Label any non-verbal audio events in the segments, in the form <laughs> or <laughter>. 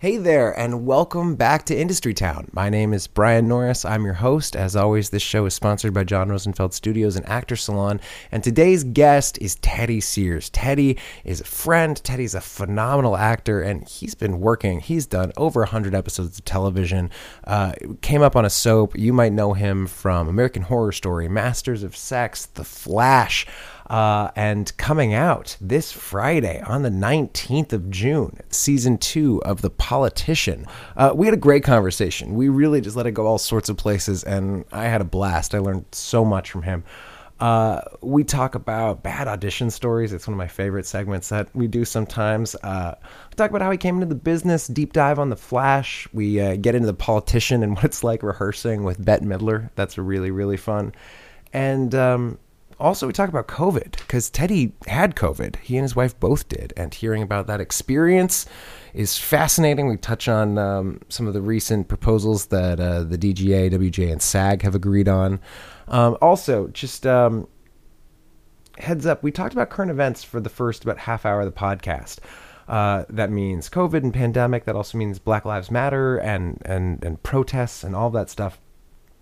Hey there, and welcome back to Industry Town. My name is Brian Norris. I'm your host. As always, this show is sponsored by John Rosenfeld Studios and Actor Salon. And today's guest is Teddy Sears. Teddy is a friend. Teddy's a phenomenal actor, and he's been working. He's done over 100 episodes of television. Uh, came up on a soap. You might know him from American Horror Story, Masters of Sex, The Flash. Uh, and coming out this Friday on the 19th of June, season two of The Politician. Uh, we had a great conversation. We really just let it go all sorts of places, and I had a blast. I learned so much from him. Uh, we talk about bad audition stories. It's one of my favorite segments that we do sometimes. Uh, we talk about how he came into the business, deep dive on the Flash. We uh, get into the politician and what it's like rehearsing with Bette Midler. That's really, really fun. And um, also, we talk about COVID because Teddy had COVID. He and his wife both did. And hearing about that experience is fascinating. We touch on um, some of the recent proposals that uh, the DGA, WGA, and SAG have agreed on. Um, also, just um, heads up, we talked about current events for the first about half hour of the podcast. Uh, that means COVID and pandemic. That also means Black Lives Matter and and and protests and all that stuff.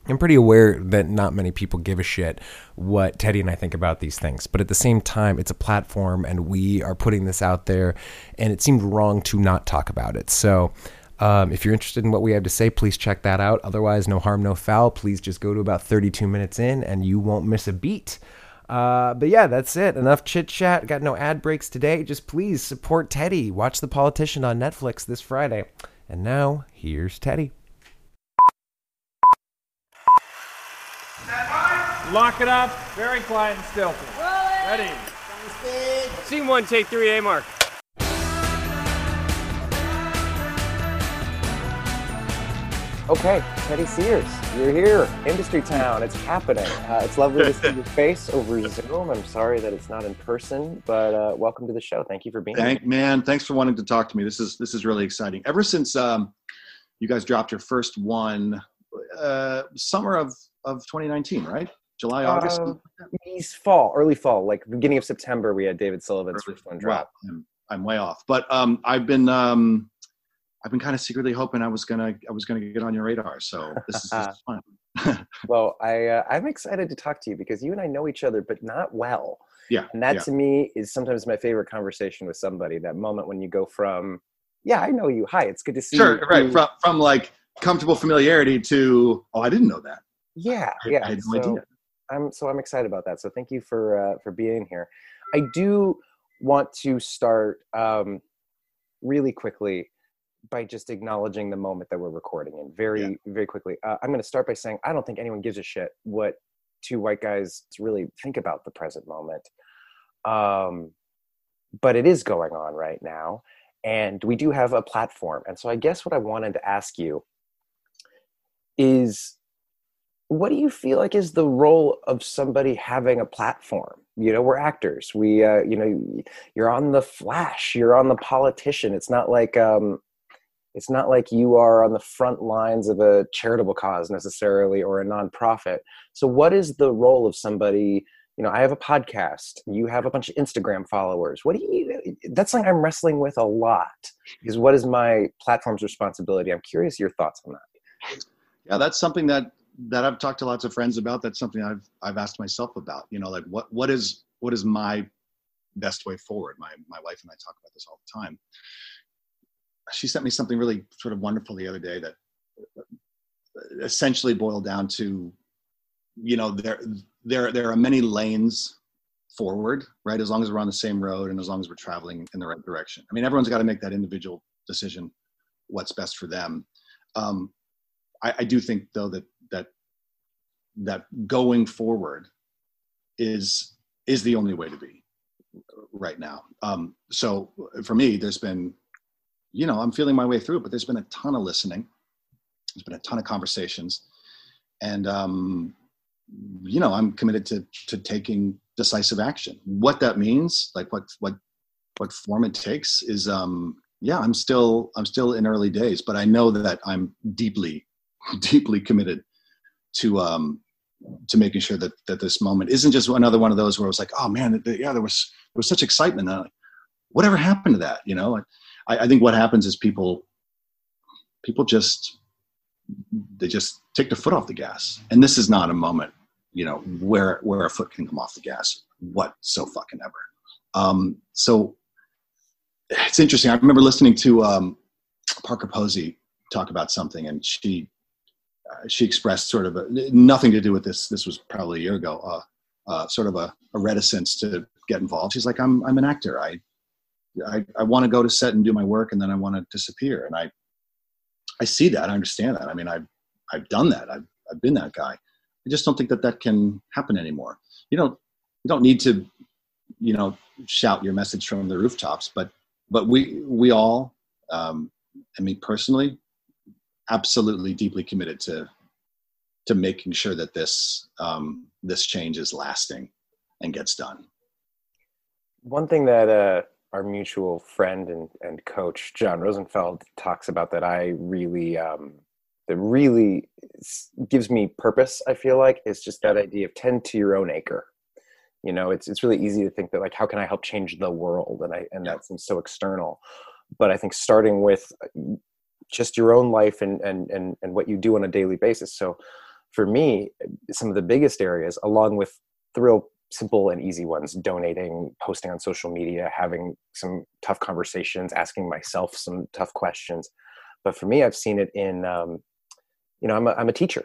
I'm pretty aware that not many people give a shit what Teddy and I think about these things. But at the same time, it's a platform and we are putting this out there, and it seemed wrong to not talk about it. So. Um, if you're interested in what we have to say, please check that out. Otherwise, no harm, no foul. Please just go to about 32 minutes in and you won't miss a beat. Uh, but yeah, that's it. Enough chit chat. Got no ad breaks today. Just please support Teddy. Watch The Politician on Netflix this Friday. And now, here's Teddy. Lock it up. Very quiet and stealthy. Ready. Scene one, take three, A mark. Okay, Teddy Sears, you're here. Industry Town, it's happening. Uh, it's lovely to see your <laughs> face over Zoom. I'm sorry that it's not in person, but uh, welcome to the show. Thank you for being Thank here. man, thanks for wanting to talk to me. This is this is really exciting. Ever since um, you guys dropped your first one, uh, summer of of 2019, right? July, August. Uh, fall, early fall, like beginning of September. We had David Sullivan's first one drop. Wow, I'm, I'm way off, but um, I've been um, I've been kind of secretly hoping I was gonna I was gonna get on your radar. So this is, this <laughs> is fun. Well, I uh, I'm excited to talk to you because you and I know each other, but not well. yeah, And that yeah. to me is sometimes my favorite conversation with somebody. That moment when you go from, yeah, I know you. Hi, it's good to see sure, you. right. From from like comfortable familiarity to oh, I didn't know that. Yeah, I, yeah. I had no so idea. I'm so I'm excited about that. So thank you for uh, for being here. I do want to start um, really quickly by just acknowledging the moment that we're recording in very Yeah. very quickly. Uh, I'm going to start by saying I don't think anyone gives a shit what two white guys really think about the present moment. Um, but it is going on right now, and we do have a platform. And so I guess what I wanted to ask you is what do you feel like is the role of somebody having a platform? You know we're actors. We uh, you know you're on the flash. You're on the politician. It's not like um it's not like you are on the front lines of a charitable cause necessarily or a nonprofit. So what is the role of somebody you know i have a podcast. You have a bunch of instagram followers. What do you that's something i'm wrestling with a lot is what is my platform's responsibility? I'm curious your thoughts on that. Yeah that's something that that i've talked to lots of friends about that's something i've i've asked myself about you know like what what is what is my best way forward? My my wife and i talk about this all the time. She sent me something really sort of wonderful the other day that essentially boiled down to you know there there there are many lanes forward right? As long as we're on the same road and as long as we're traveling in the right direction. I mean everyone's got to make that individual decision what's best for them. Um, I, I do think though that that going forward is is the only way to be right now. Um, so for me, there's been, you know, I'm feeling my way through but there's been a ton of listening. There's been a ton of conversations, and um, you know, I'm committed to to taking decisive action. What that means, like what what what form it takes, is um, yeah, I'm still I'm still in early days, but I know that I'm deeply <laughs> deeply committed to um to making sure that that this moment isn't just another one of those where it was like oh man yeah there was there was such excitement like, whatever happened to that you know I, I think what happens is people people just they just take their foot off the gas. And this is not a moment, you know, where where a foot can come off the gas. What so fucking ever. Um, so it's interesting. I remember listening to um, Parker Posey talk about something, and she she expressed sort of a, nothing to do with this. This was probably a year ago. Uh, uh, sort of a, a, reticence to get involved. She's like, I'm I'm an actor. I I, I want to go to set and do my work, and then I want to disappear. And I I see that. I understand that. I mean, I've I've done that. I've I've been that guy. I just don't think that that can happen anymore. You don't you don't need to, you know, shout your message from the rooftops, but but we we all, um, I mean, personally, absolutely deeply committed to to making sure that this um, this change is lasting and gets done. One thing that uh, our mutual friend and, and coach John Rosenfeld talks about that I really um, that really gives me purpose. I feel like is just that idea of tend to your own acre. You know, it's it's really easy to think that like how can I help change the world, and I and that seems so external. But I think starting with just your own life and and and and what you do on a daily basis. So for me, some of the biggest areas, along with the real simple and easy ones donating posting on social media having some tough conversations asking myself some tough questions but for me i've seen it in um, you know i'm a, I'm a teacher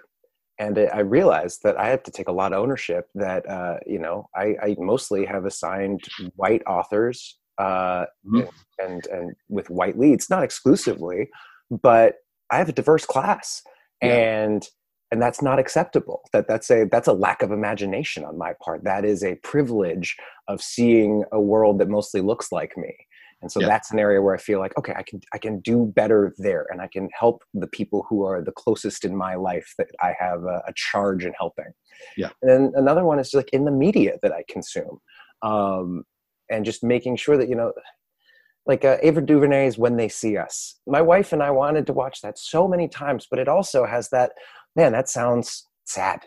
and i realized that i have to take a lot of ownership that uh, you know I, I, mostly have assigned white authors uh, mm-hmm. and, and, and with white leads not exclusively but i have a diverse class. Yeah. and and that's not acceptable. That that's a that's a lack of imagination on my part. That is a privilege of seeing a world that mostly looks like me. And so yeah. that's an area where i feel like okay i can i can do better there and i can help the people who are the closest in my life that i have a, a charge in helping. Yeah. And then another one is like in the media that i consume um, and just making sure that you know like uh, Ava DuVernay's When They See Us. My wife and I wanted to watch that so many times, but it also has that man, that sounds sad.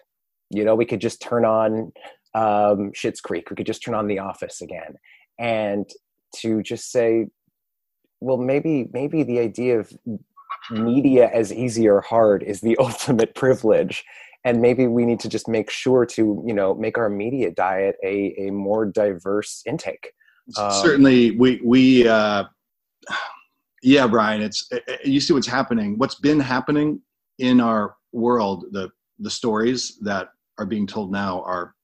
You know, we could just turn on um, Schitt's Creek. We could just turn on The Office again, and to just say, well, maybe maybe the idea of media as easy or hard is the <laughs> ultimate privilege and maybe we need to just make sure to you know make our media diet a, a more diverse intake um, certainly we we uh yeah brian it's you see what's happening what's been happening in our world, the the stories that are being told now are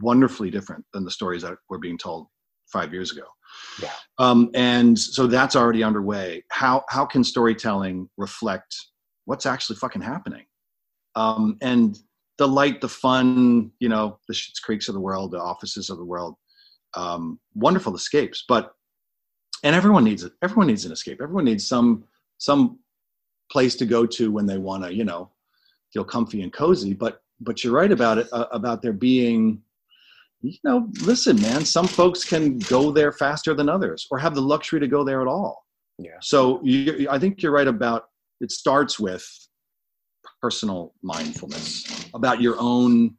wonderfully different than the stories that were being told five years ago. Yeah. Um, and so that's already underway. How how can storytelling reflect what's actually fucking happening? Um, and the light, the fun, you know, the Schitt's Creeks of the world, the offices of the world, um, wonderful escapes. But and everyone needs it. Everyone needs an escape. Everyone needs some some place to go to when they want to, you know, feel comfy and cozy. But but you're right about it uh, about there being you know listen man some folks can go there faster than others or have the luxury to go there at all yeah so you, i think you're right about it starts with personal mindfulness about your own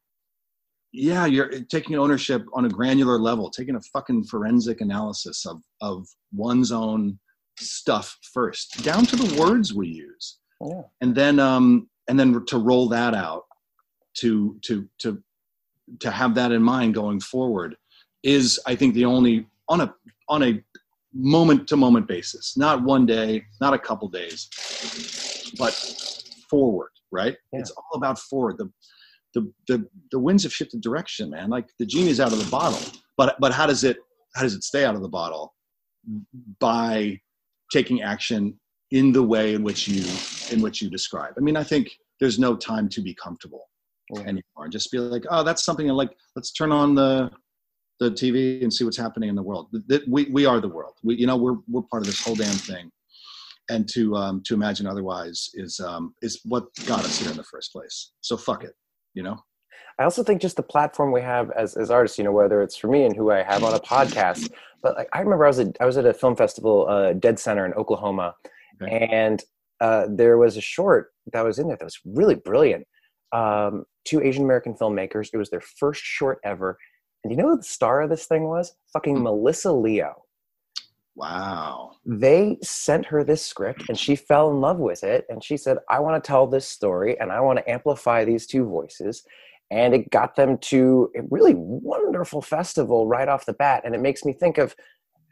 yeah you're taking ownership on a granular level taking a fucking forensic analysis of of one's own stuff first down to the words we use yeah. and then um and then to roll that out to to to to have that in mind going forward is i think the only on a on a moment to moment basis not one day not a couple days but forward right yeah. it's all about forward the, the the the winds have shifted direction man like the genie's out of the bottle but but how does it how does it stay out of the bottle by taking action in the way in which you in which you describe. I mean, I think there's no time to be comfortable yeah. anymore. Just be like, oh, that's something like. Let's turn on the the TV and see what's happening in the world. We we are the world. We you know we're we're part of this whole damn thing. And to um, to imagine otherwise is um, is what got us here in the first place. So fuck it, you know. I also think just the platform we have as, as artists, you know, whether it's for me and who I have on a podcast, but like, I remember I was at, I was at a film festival, uh, Dead Center in Oklahoma, okay. and uh, there was a short that was in there that was really brilliant. Um, two Asian American filmmakers. It was their first short ever. And you know who the star of this thing was? Fucking mm. Melissa Leo. Wow. They sent her this script and she fell in love with it. And she said, I want to tell this story and I want to amplify these two voices. And it got them to a really wonderful festival right off the bat. And it makes me think of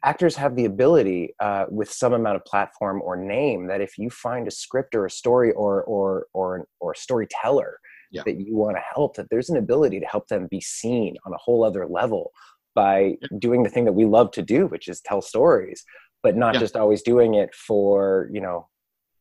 actors have the ability uh, with some amount of platform or name that if you find a script or a story or or or or a storyteller yeah. that you want to help that there's an ability to help them be seen on a whole other level by doing the thing that we love to do, which is tell stories, but not yeah. just always doing it for, you know,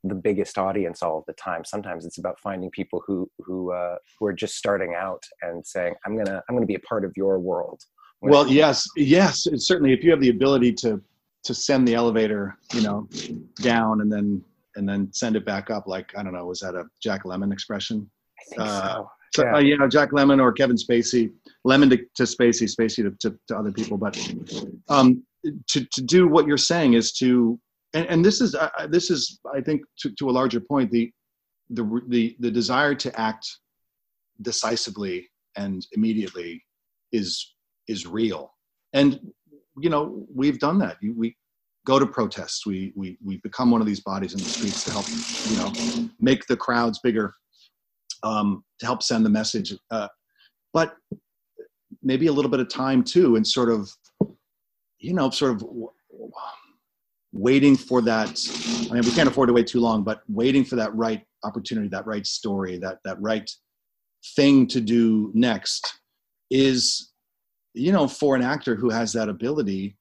the biggest audience all the time. Sometimes it's about finding people who who uh, who are just starting out and saying, "I'm gonna I'm gonna be a part of your world." Well, yes, yes, certainly. If you have the ability to to send the elevator, you know, down and then and then send it back up, like I don't know, was that a Jack Lemmon expression? I think uh, so yeah. uh, you know, Jack Lemmon or Kevin Spacey, Lemmon to, to Spacey, Spacey to, to, to, other people. But um, to, to do what you're saying is to, and, and this is, uh, this is, I think to, to a larger point, the, the, the, the desire to act decisively and immediately is, is real. And, you know, we've done that. We, go to protests. We, we, we become one of these bodies in the streets to help, you know, make the crowds bigger um, to help send the message. Uh, but maybe a little bit of time too, and sort of, you know, sort of waiting for that. I mean, we can't afford to wait too long, but waiting for that right opportunity, that right story, that that right thing to do next is, you know, for an actor who has that ability,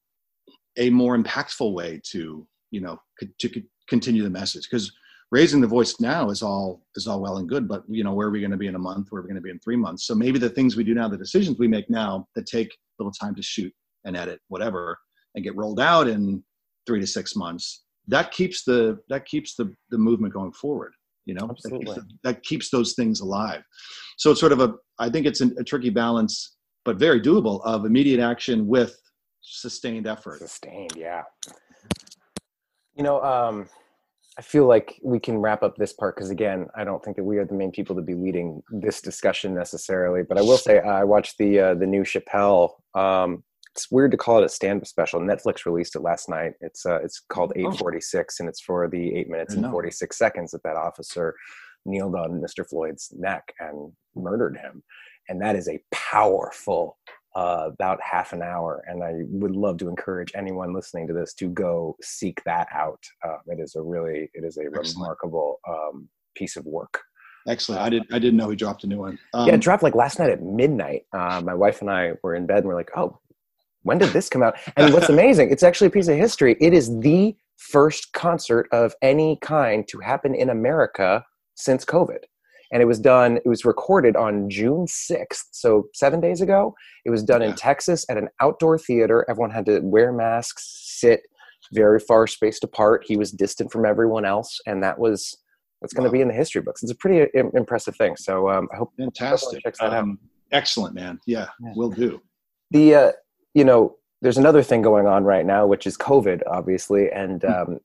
a more impactful way to, you know, to continue the message because raising the voice now is all is all well and good but you know where are we going to be in a month? Where are we going to be in three months? So maybe the things we do now the decisions we make now that take a little time to shoot and edit whatever and get rolled out in three to six months that keeps the that keeps the the movement going forward you know? Absolutely. That, keeps, that keeps those things alive. So it's sort of a i think it's a tricky balance but very doable of immediate action with sustained effort. Sustained yeah. You know um I feel like we can wrap up this part because again, I don't think that we are the main people to be leading this discussion necessarily. But I will say I watched the uh, the new Chappelle. Um, it's weird to call it a stand-up special. Netflix released it last night. It's uh, it's called 846, and it's for the eight minutes and 46 seconds that that officer kneeled on Mr. Floyd's neck and murdered him. And that is a powerful uh, about half an hour. And I would love to encourage anyone listening to this to go seek that out. Uh, it is a really, it is a Excellent. remarkable um, piece of work. Excellent. I didn't. I didn't know he dropped a new one. Um, yeah, it dropped like last night at midnight. Uh, my wife and I were in bed, and we're like, "Oh, when did this come out?" And what's <laughs> amazing, it's actually a piece of history. It is the first concert of any kind to happen in America since COVID and it was done it was recorded on june 6th so seven days ago it was done yeah. in texas at an outdoor theater everyone had to wear masks sit very far spaced apart he was distant from everyone else and that was that's going to wow. be in the history books it's a pretty Im- impressive thing so um, i hope fantastic checks that um, out. excellent man yeah, yeah. will do the uh, you know there's another thing going on right now which is covid obviously and hmm. um,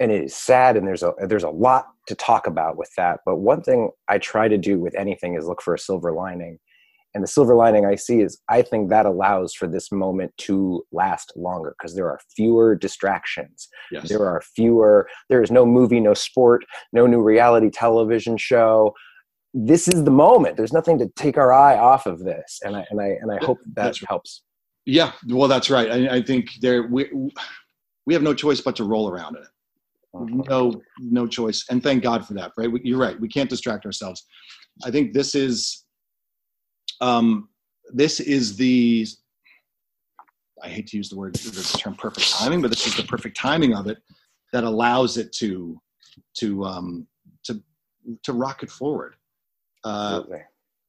and it is sad and there's a there's a lot to talk about with that but one thing i try to do with anything is look for a silver lining and the silver lining i see is i think that allows for this moment to last longer because there are fewer distractions. Yes. there are fewer there is no movie no sport no new reality television show. This is the moment. There's nothing to take our eye off of this and i and i and i hope that, that helps. Yeah well that's right. I, I think there we, we have no choice but to roll around in it no no choice. And thank god for that right? You're right. We can't distract ourselves. I think this is um this is the i hate to use the word this term perfect timing but this is the perfect timing of it that allows it to to um to to rocket forward. Uh Absolutely.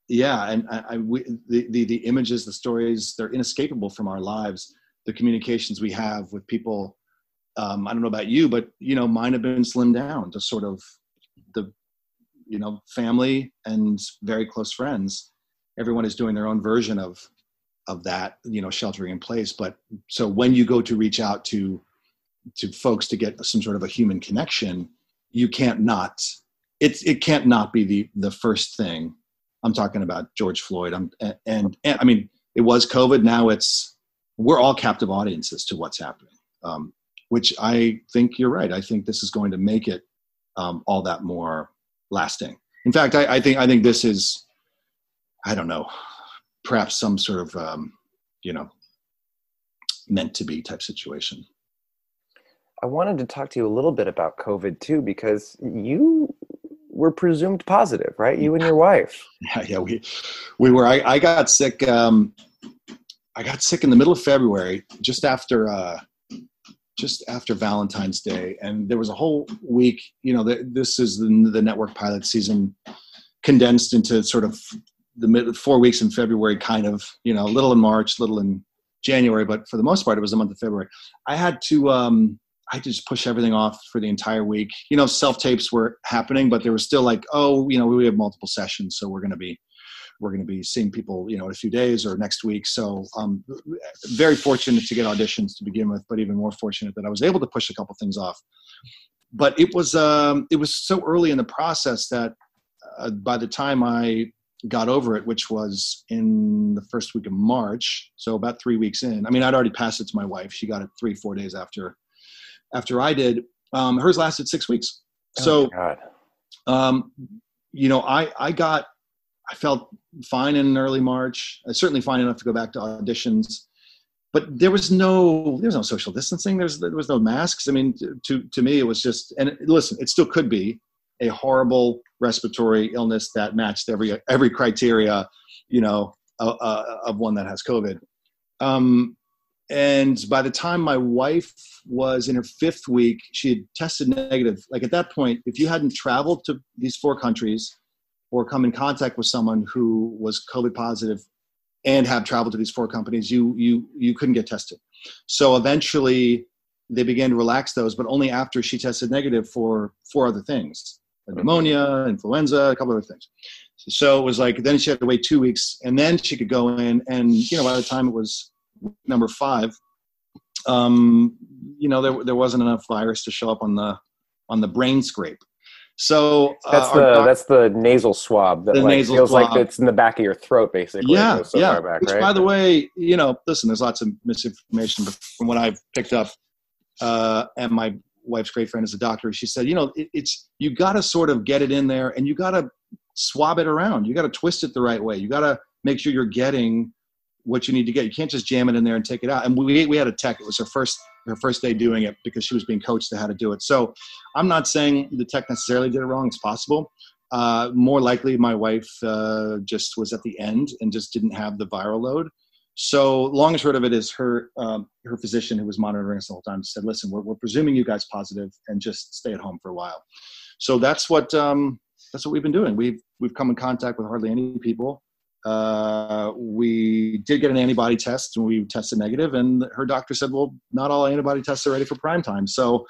yeah and i, I we, the, the the images the stories they're inescapable from our lives. The communications we have with people um, I don't know about you, but you know, mine have been slimmed down to sort of the, you know, family and very close friends. Everyone is doing their own version of of that, you know, sheltering in place. But so when you go to reach out to to folks to get some sort of a human connection, you can't not. It's it can't not be the the first thing. I'm talking about George Floyd. I'm and, and, and I mean, it was COVID. Now it's we're all captive audiences to what's happening. Um, which I think you're right. I think this is going to make it um, all that more lasting. In fact, I, I, think I think this is, I don't know, perhaps some sort of um, you know meant to be type situation. I wanted to talk to you a little bit about COVID too, because you were presumed positive, right? You and your wife. Yeah, <laughs> yeah, we we were. I, I got sick. Um, I got sick in the middle of February, just after uh, just after Valentine's Day, and there was a whole week. You know, the, this is the, the network pilot season condensed into sort of the mid, four weeks in February, kind of. You know, a little in March, little in January, but for the most part, it was the month of February. I had to. Um, I had just push everything off for the entire week. You know, self tapes were happening, but there was still like, oh, you know, we have multiple sessions, so we're going to be we're going to be seeing people, you know, in a few days or next week. So I'm um, very fortunate to get auditions to begin with, but even more fortunate that I was able to push a couple things off. But it was um, it was so early in the process that uh, by the time I got over it, which was in the first week of March, so about three weeks in. I mean, I'd already passed it to my wife. She got it three, four days after after I did. Um, hers lasted six weeks. Oh so, um, you know, I I got I felt fine in early March. I certainly fine enough to go back to auditions, but there was no there was no social distancing. There was no masks. I mean, to to me, it was just and listen, it still could be a horrible respiratory illness that matched every every criteria, you know, uh, uh, of one that has COVID. Um, and by the time my wife was in her fifth week, she had tested negative. Like at that point, if you hadn't traveled to these four countries or come in contact with someone who was COVID positive and have traveled to these four companies, you you you couldn't get tested. So eventually, they began to relax those, but only after she tested negative for four other things: pneumonia, influenza, a couple other things. So it was like then she had to wait two weeks, and then she could go in. And you know, by the time it was number five, um, you know, there there wasn't enough virus to show up on the on the brain scrape. So uh, that's the doc- that's the nasal swab that like feels swab. like it's in the back of your throat, basically. Yeah, so yeah. Back, Which, right? by the way, you know, listen, there's lots of misinformation, but from what I've picked up, uh, and my wife's great friend is a doctor, she said, you know, it, it's you got to sort of get it in there, and you got to swab it around. You got to twist it the right way. You got to make sure you're getting what you need to get. You can't just jam it in there and take it out. And we we had a tech. It was her first her first day doing it because she was being coached to how to do it. So I'm not saying the tech necessarily did it wrong. It's possible. Uh, more likely, my wife uh, just was at the end and just didn't have the viral load. So long and short of it is her um, her physician who was monitoring us the whole time said, "Listen, we're, we're presuming you guys positive and just stay at home for a while." So that's what um, that's what we've been doing. We've we've come in contact with hardly any people uh, we did get an antibody test and we tested negative and her doctor said well not all antibody tests are ready for prime time. So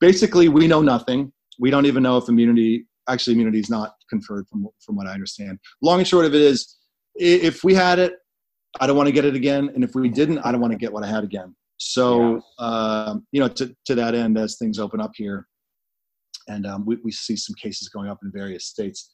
basically we know nothing. We don't even know if immunity actually immunity is not conferred from, from what i understand. Long and short of it is if we had it i don't want to get it again. And if we didn't i don't want to get what i had again. So yeah. uh, you know to, to that end as things open up here and um, we, we see some cases going up in various states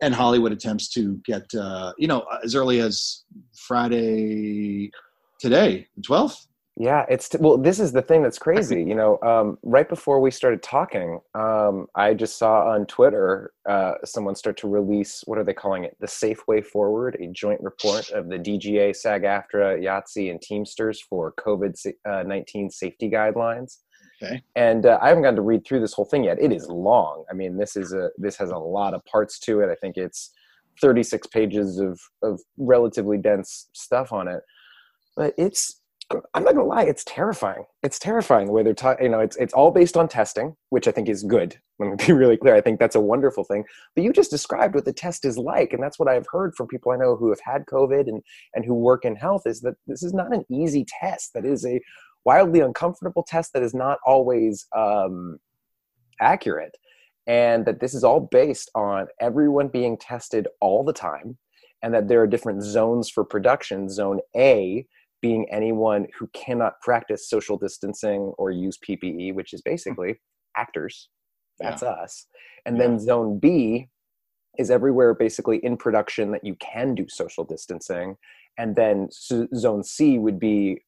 and Hollywood attempts to get uh, you know as early as Friday today, the twelfth. Yeah, it's t- well. This is the thing that's crazy. You know, um, right before we started talking, um, I just saw on Twitter uh, someone start to release what are they calling it? The Safe Way Forward, a joint report of the DGA, SAG-AFTRA, IATSE, and Teamsters for COVID uh, nineteen safety guidelines. Okay. And uh, I haven't gotten to read through this whole thing yet. It is long. I mean, this is a this has a lot of parts to it. I think it's 36 pages of of relatively dense stuff on it. But it's I'm not gonna lie, it's terrifying. It's terrifying the way they're talking. You know, it's it's all based on testing, which I think is good. Let me <laughs> be really clear. I think that's a wonderful thing. But you just described what the test is like, and that's what I've heard from people I know who have had COVID and and who work in health is that this is not an easy test. That is a wildly uncomfortable test that is not always um, accurate and that this is all based on everyone being tested all the time and that there are different zones for production zone a being anyone who cannot practice social distancing or use ppe which is basically actors that's yeah. us and yeah. then zone b is everywhere basically in production that you can do social distancing and then zone c would be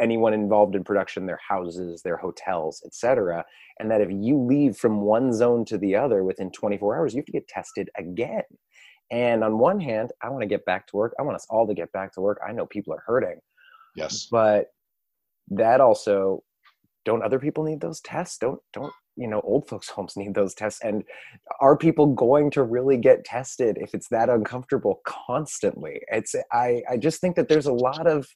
anyone involved in production their houses their hotels etc and that if you leave from one zone to the other within 24 hours you have to get tested again. And on one hand i want to get back to work. I want us all to get back to work. I know people are hurting. Yes. But that also don't other people need those tests? Don't don't you know old folks <laughs> homes need those tests? And are people going to really get tested if it's that uncomfortable constantly? It's i i just think that there's a lot of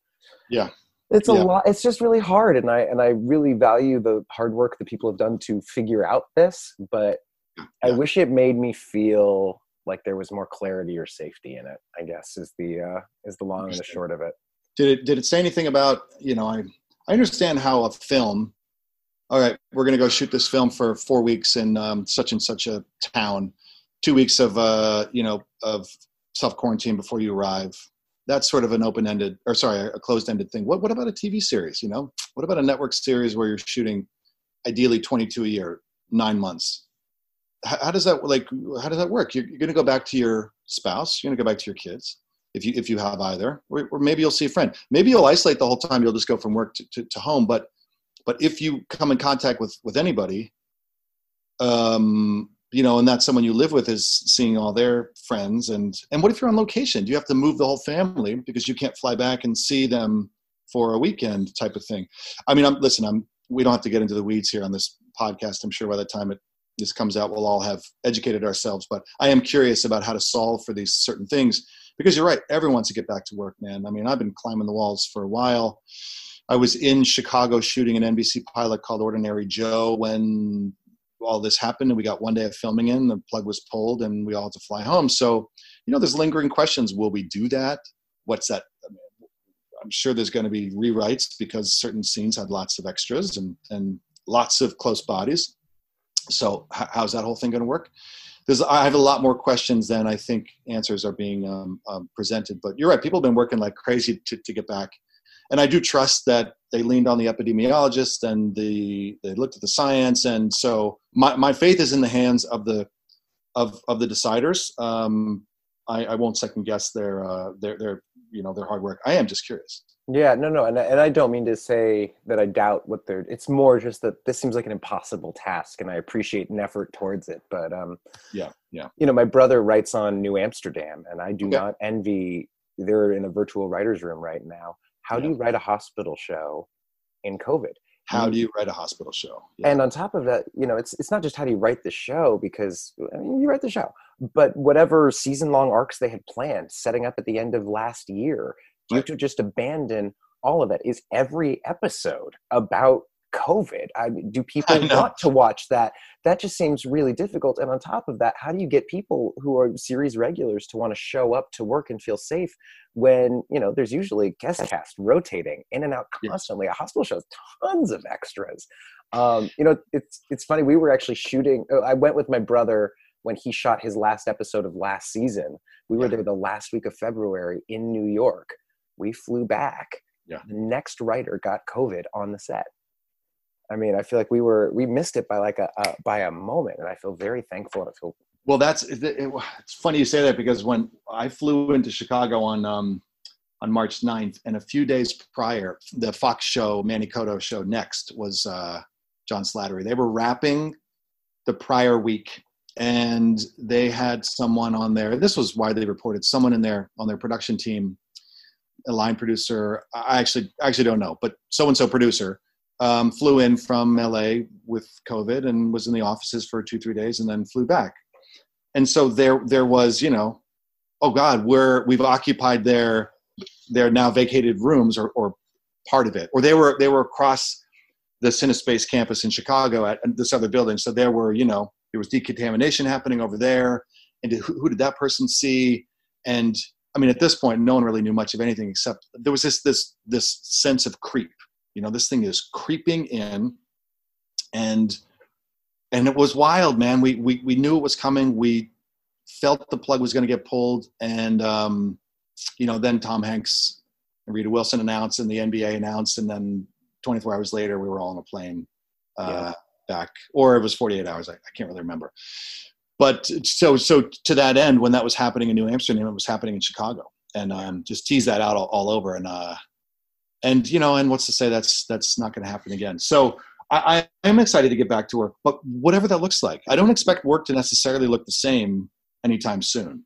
yeah it's a yeah. lot it's just really hard and i and i really value the hard work that people have done to figure out this but yeah. i wish it made me feel like there was more clarity or safety in it i guess is the uh is the long and the short of it did it did it say anything about you know i i understand how a film all right, we're going to go shoot this film for four weeks in um, such and such a town, two weeks of, uh, you know, of self quarantine before you arrive. That's sort of an open ended, or sorry, a closed ended thing. What, what about a TV series? You know, what about a network series where you're shooting ideally 22 a year, nine months? How, how does that like? How does that work? You're, you're going to go back to your spouse. You're going to go back to your kids if you if you have either, or, or, maybe you'll see a friend. Maybe you'll isolate the whole time. You'll just go from work to, to, to home, but but if you come in contact with with anybody um you know and that's someone you live with is seeing all their friends. And and what if you're on location? Do you have to move the whole family because you can't fly back and see them for a weekend type of thing. I mean i'm listen i'm we don't have to get into the weeds here on this podcast. I'm sure by the time it this comes out we'll all have educated ourselves. But i am curious about how to solve for these certain things because you're right. Everyone wants to get back to work man. I mean i've been climbing the walls for a while. I was in Chicago shooting an NBC pilot called Ordinary Joe when all this happened and we got one day of filming in the plug was pulled and we all had to fly home. So you know there's lingering questions. Will we do that? What's that? I'm sure there's going to be rewrites because certain scenes had lots of extras and and lots of close bodies. So how's that whole thing going to work? There's i have a lot more questions than i think answers are being um, um, presented but you're right. People have been working like crazy to, to get back and I do trust that they leaned on the epidemiologist and the they looked at the science, and so my, my faith is in the hands of the of of the deciders. Um, I, I won't second guess their uh, their their you know their hard work. I am just curious. Yeah, no, no, and and I don't mean to say that I doubt what they're. It's more just that this seems like an impossible task, and I appreciate an effort towards it. But um, yeah, yeah. You know, my brother writes on New Amsterdam, and I do okay. not envy. They're in a virtual writers' room right now, how yeah. do you write a hospital show in COVID? How do you write a hospital show? Yeah. And on top of that, you know, it's it's not just how do you write the show because I mean, you write the show, but whatever season long arcs they had planned, setting up at the end of last year, do you have to just abandon all of that? Is every episode about COVID. I, do <laughs> people want to watch that? That just seems really difficult. And on top of that, how do you get people who are series regulars to want to show up to work and feel safe when you know there's usually guest cast rotating in and out constantly? Yes. A hospital show has tons of extras. Um, you know, it's it's funny. We were actually shooting. Uh, I went with my brother when he shot his last episode of last season. We were there the last week of February in New York. We flew back. Yeah. The next writer got COVID on the set. I mean, I feel like we were we missed it by like a, a by a moment, and I feel very thankful and I feel. Well, that's it, it, it's funny you say that because when I flew into Chicago on um, on March 9th, and a few days prior, the Fox show Manny Coto show next was uh, John Slattery. They were wrapping the prior week, and they had someone on there. This was why they reported someone in there on their production team, a line producer. I actually I actually don't know, but so and so producer um, flew in from LA with COVID and was in the offices for two, three days and then flew back. And so there, there was, you know, oh God, we're, we've occupied their, their now vacated rooms or, or part of it, or they were, they were across the Cinespace campus in Chicago at this other building. So there were, you know, there was decontamination happening over there. And who, who did that person see? And I mean, at this point, no one really knew much of anything except there was this, this, this sense of creep you know, this thing is creeping in, and and it was wild, man. We we we knew it was coming. We felt the plug was going to get pulled, and um, you know, then Tom Hanks and Rita Wilson announced, and the NBA announced, and then 24 hours later, we were all on a plane uh, yeah. back, or it was 48 hours. I, I can't really remember. But so so to that end, when that was happening in New Amsterdam, it was happening in Chicago, and um, just tease that out all, all over. And uh, and you know, and what's to say that's that's not going to happen again. So I, I am excited to get back to work, but whatever that looks like, I don't expect work to necessarily look the same anytime soon.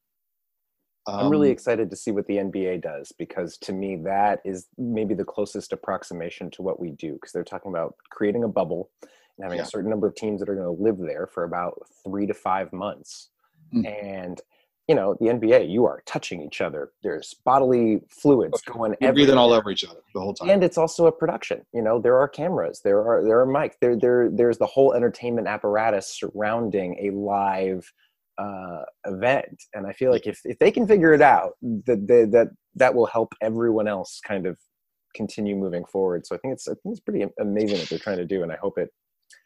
Um, I'm really um, excited to see what the NBA does because to me that is maybe the closest approximation to what we do because they're talking about creating a bubble and having yeah. a certain number of teams that are going to live there for about three to five months. Mm-hmm. And you know, the NBA, you are touching each other. There's bodily fluids going You're breathing all over each other the whole time. And it's also a production. You know, there are cameras, there are there are mics, there there there's the whole entertainment apparatus surrounding a live uh, event. And I feel like if if they can figure it out, that that that that will help everyone else kind of continue moving forward. So I think it's I think it's pretty amazing what they're trying to do, and I hope it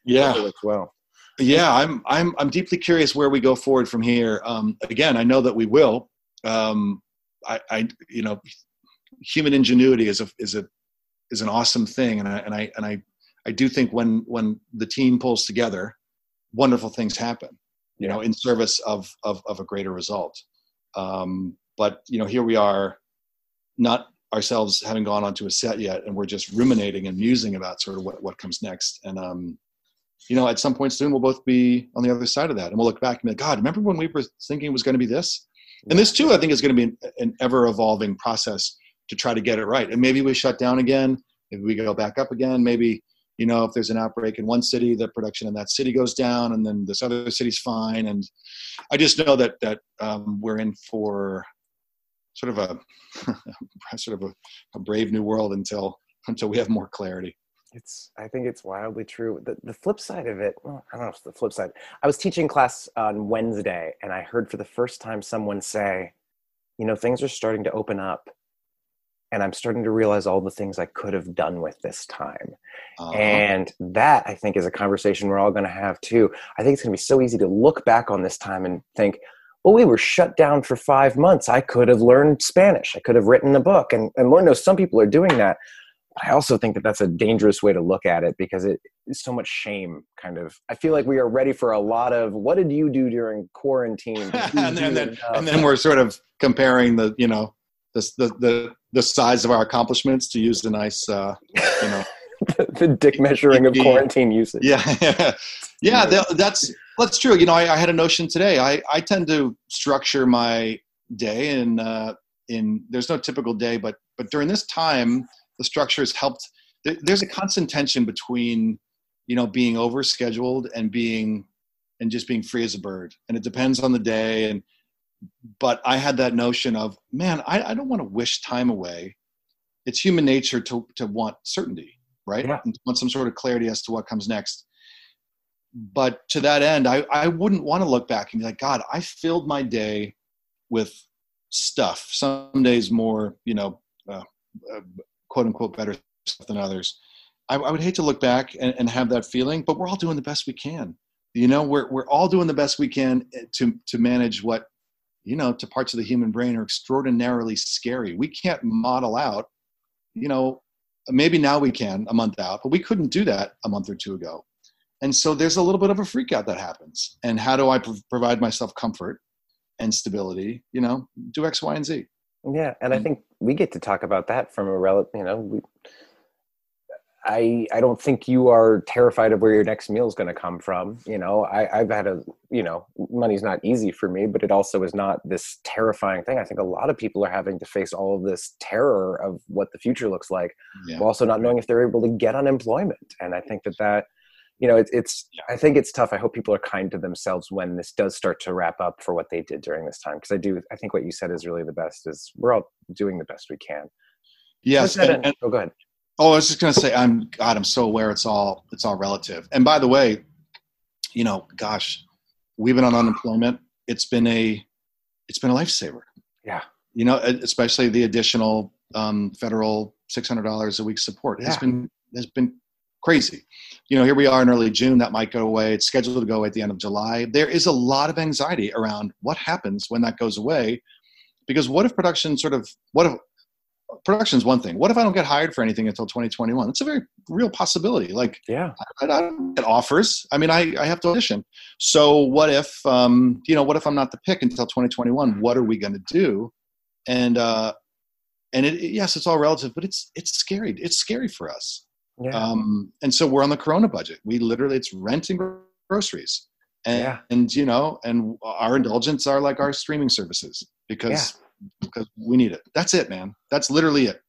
yeah works well yeah, I'm I'm I'm deeply curious where we go forward from here. Um, again, I know that we will. Um, I, I you know, human ingenuity is a is a is an awesome thing, and I and I and I I do think when when the team pulls together, wonderful things happen. You know, in service of of of a greater result. Um, but you know, here we are, not ourselves having gone onto a set yet, and we're just ruminating and musing about sort of what what comes next. And um, you know, at some point soon, we'll both be on the other side of that. And we'll look back and be like, God, remember when we were thinking it was going to be this? And this, too, I think is going to be an, an ever evolving process to try to get it right. And maybe we shut down again. Maybe we go back up again. Maybe, you know, if there's an outbreak in one city, the production in that city goes down and then this other city's fine. And I just know that, that um, we're in for sort of a, <laughs> sort of a, a brave new world until, until we have more clarity it's i think it's wildly true the, the flip side of it well, i don't know if it's the flip side i was teaching class on wednesday and i heard for the first time someone say you know things are starting to open up and i'm starting to realize all the things i could have done with this time uh-huh. and that i think is a conversation we're all going to have too i think it's going to be so easy to look back on this time and think well, we were shut down for five months. I could have learned Spanish. I could have written a book. And, and Lord knows some people are doing that. I also think that that's a dangerous way to look at it because it is so much shame. Kind of, I feel like we are ready for a lot of what did you do during quarantine? <laughs> and, then, and, then, and then we're sort of comparing the you know the the the, the size of our accomplishments to use the nice uh, you know <laughs> the dick measuring of quarantine usage. Yeah, <laughs> yeah, yeah. That, that's that's true. You know, I, I, had a notion today. I I tend to structure my day in uh, in there's no typical day, but but during this time the structure has helped. There's a constant tension between, you know, being overscheduled and being and just being free as a bird. And it depends on the day. And but I had that notion of, man, I, I don't want to wish time away. It's human nature to to want certainty, right? Yeah. And want some sort of clarity as to what comes next. But to that end, I, I wouldn't want to look back and be like, God, I filled my day with stuff. Some days more, you know, uh, uh, quote unquote better stuff than others. I, I would hate to look back and, and, have that feeling, but we're all doing the best we can. You know, we're we're all doing the best we can eh, to to manage what you know to parts of the human brain are extraordinarily scary. We can't model out, you know, maybe now we can a month out, but we couldn't do that a month or two ago. And so there's a little bit of a freak out that happens. And how do I provide myself comfort and stability? You know, do X, Y, and Z. Yeah, and I mm. think we get to talk about that from a relative. You know, we, I I don't think you are terrified of where your next meal is going to come from. You know, I, I've had a you know money's not easy for me, but it also is not this terrifying thing. I think a lot of people are having to face all of this terror of what the future looks like, yeah. while also not knowing if they're able to get unemployment. And I think that that you know, it, it's, I think it's tough. I hope people are kind to themselves when this does start to wrap up for what they did during this time. Cause I do, I think what you said is really the best is we're all doing the best we can. Yes. And, and, oh, go ahead. Oh, I was just going to say, I'm God, I'm so aware it's all, it's all relative. And by the way, you know, gosh, we've been on unemployment. It's been a, it's been a lifesaver. Yeah. You know, especially the additional um, federal $600 a week support yeah. has been, has been crazy. You know, here we are in early June, that might go away. It's scheduled to go away at the end of July. There is a lot of anxiety around what happens when that goes away. Because what if production sort of, what if production is one thing. What if I don't get hired for anything until 2021? It's a very real possibility. Like, yeah, I, I don't get offers. I mean, I, I have to audition. So what if, um, you know, what if I'm not the pick until 2021? What are we going to do? And, uh, and it, yes, it's all relative, but it's it's scary. It's scary for us. Yeah. Um, and so we're on the Corona budget. We literally it's renting groceries, and Yeah. and you know, and our indulgence are like our streaming services because because we need it. That's it, man. That's literally it.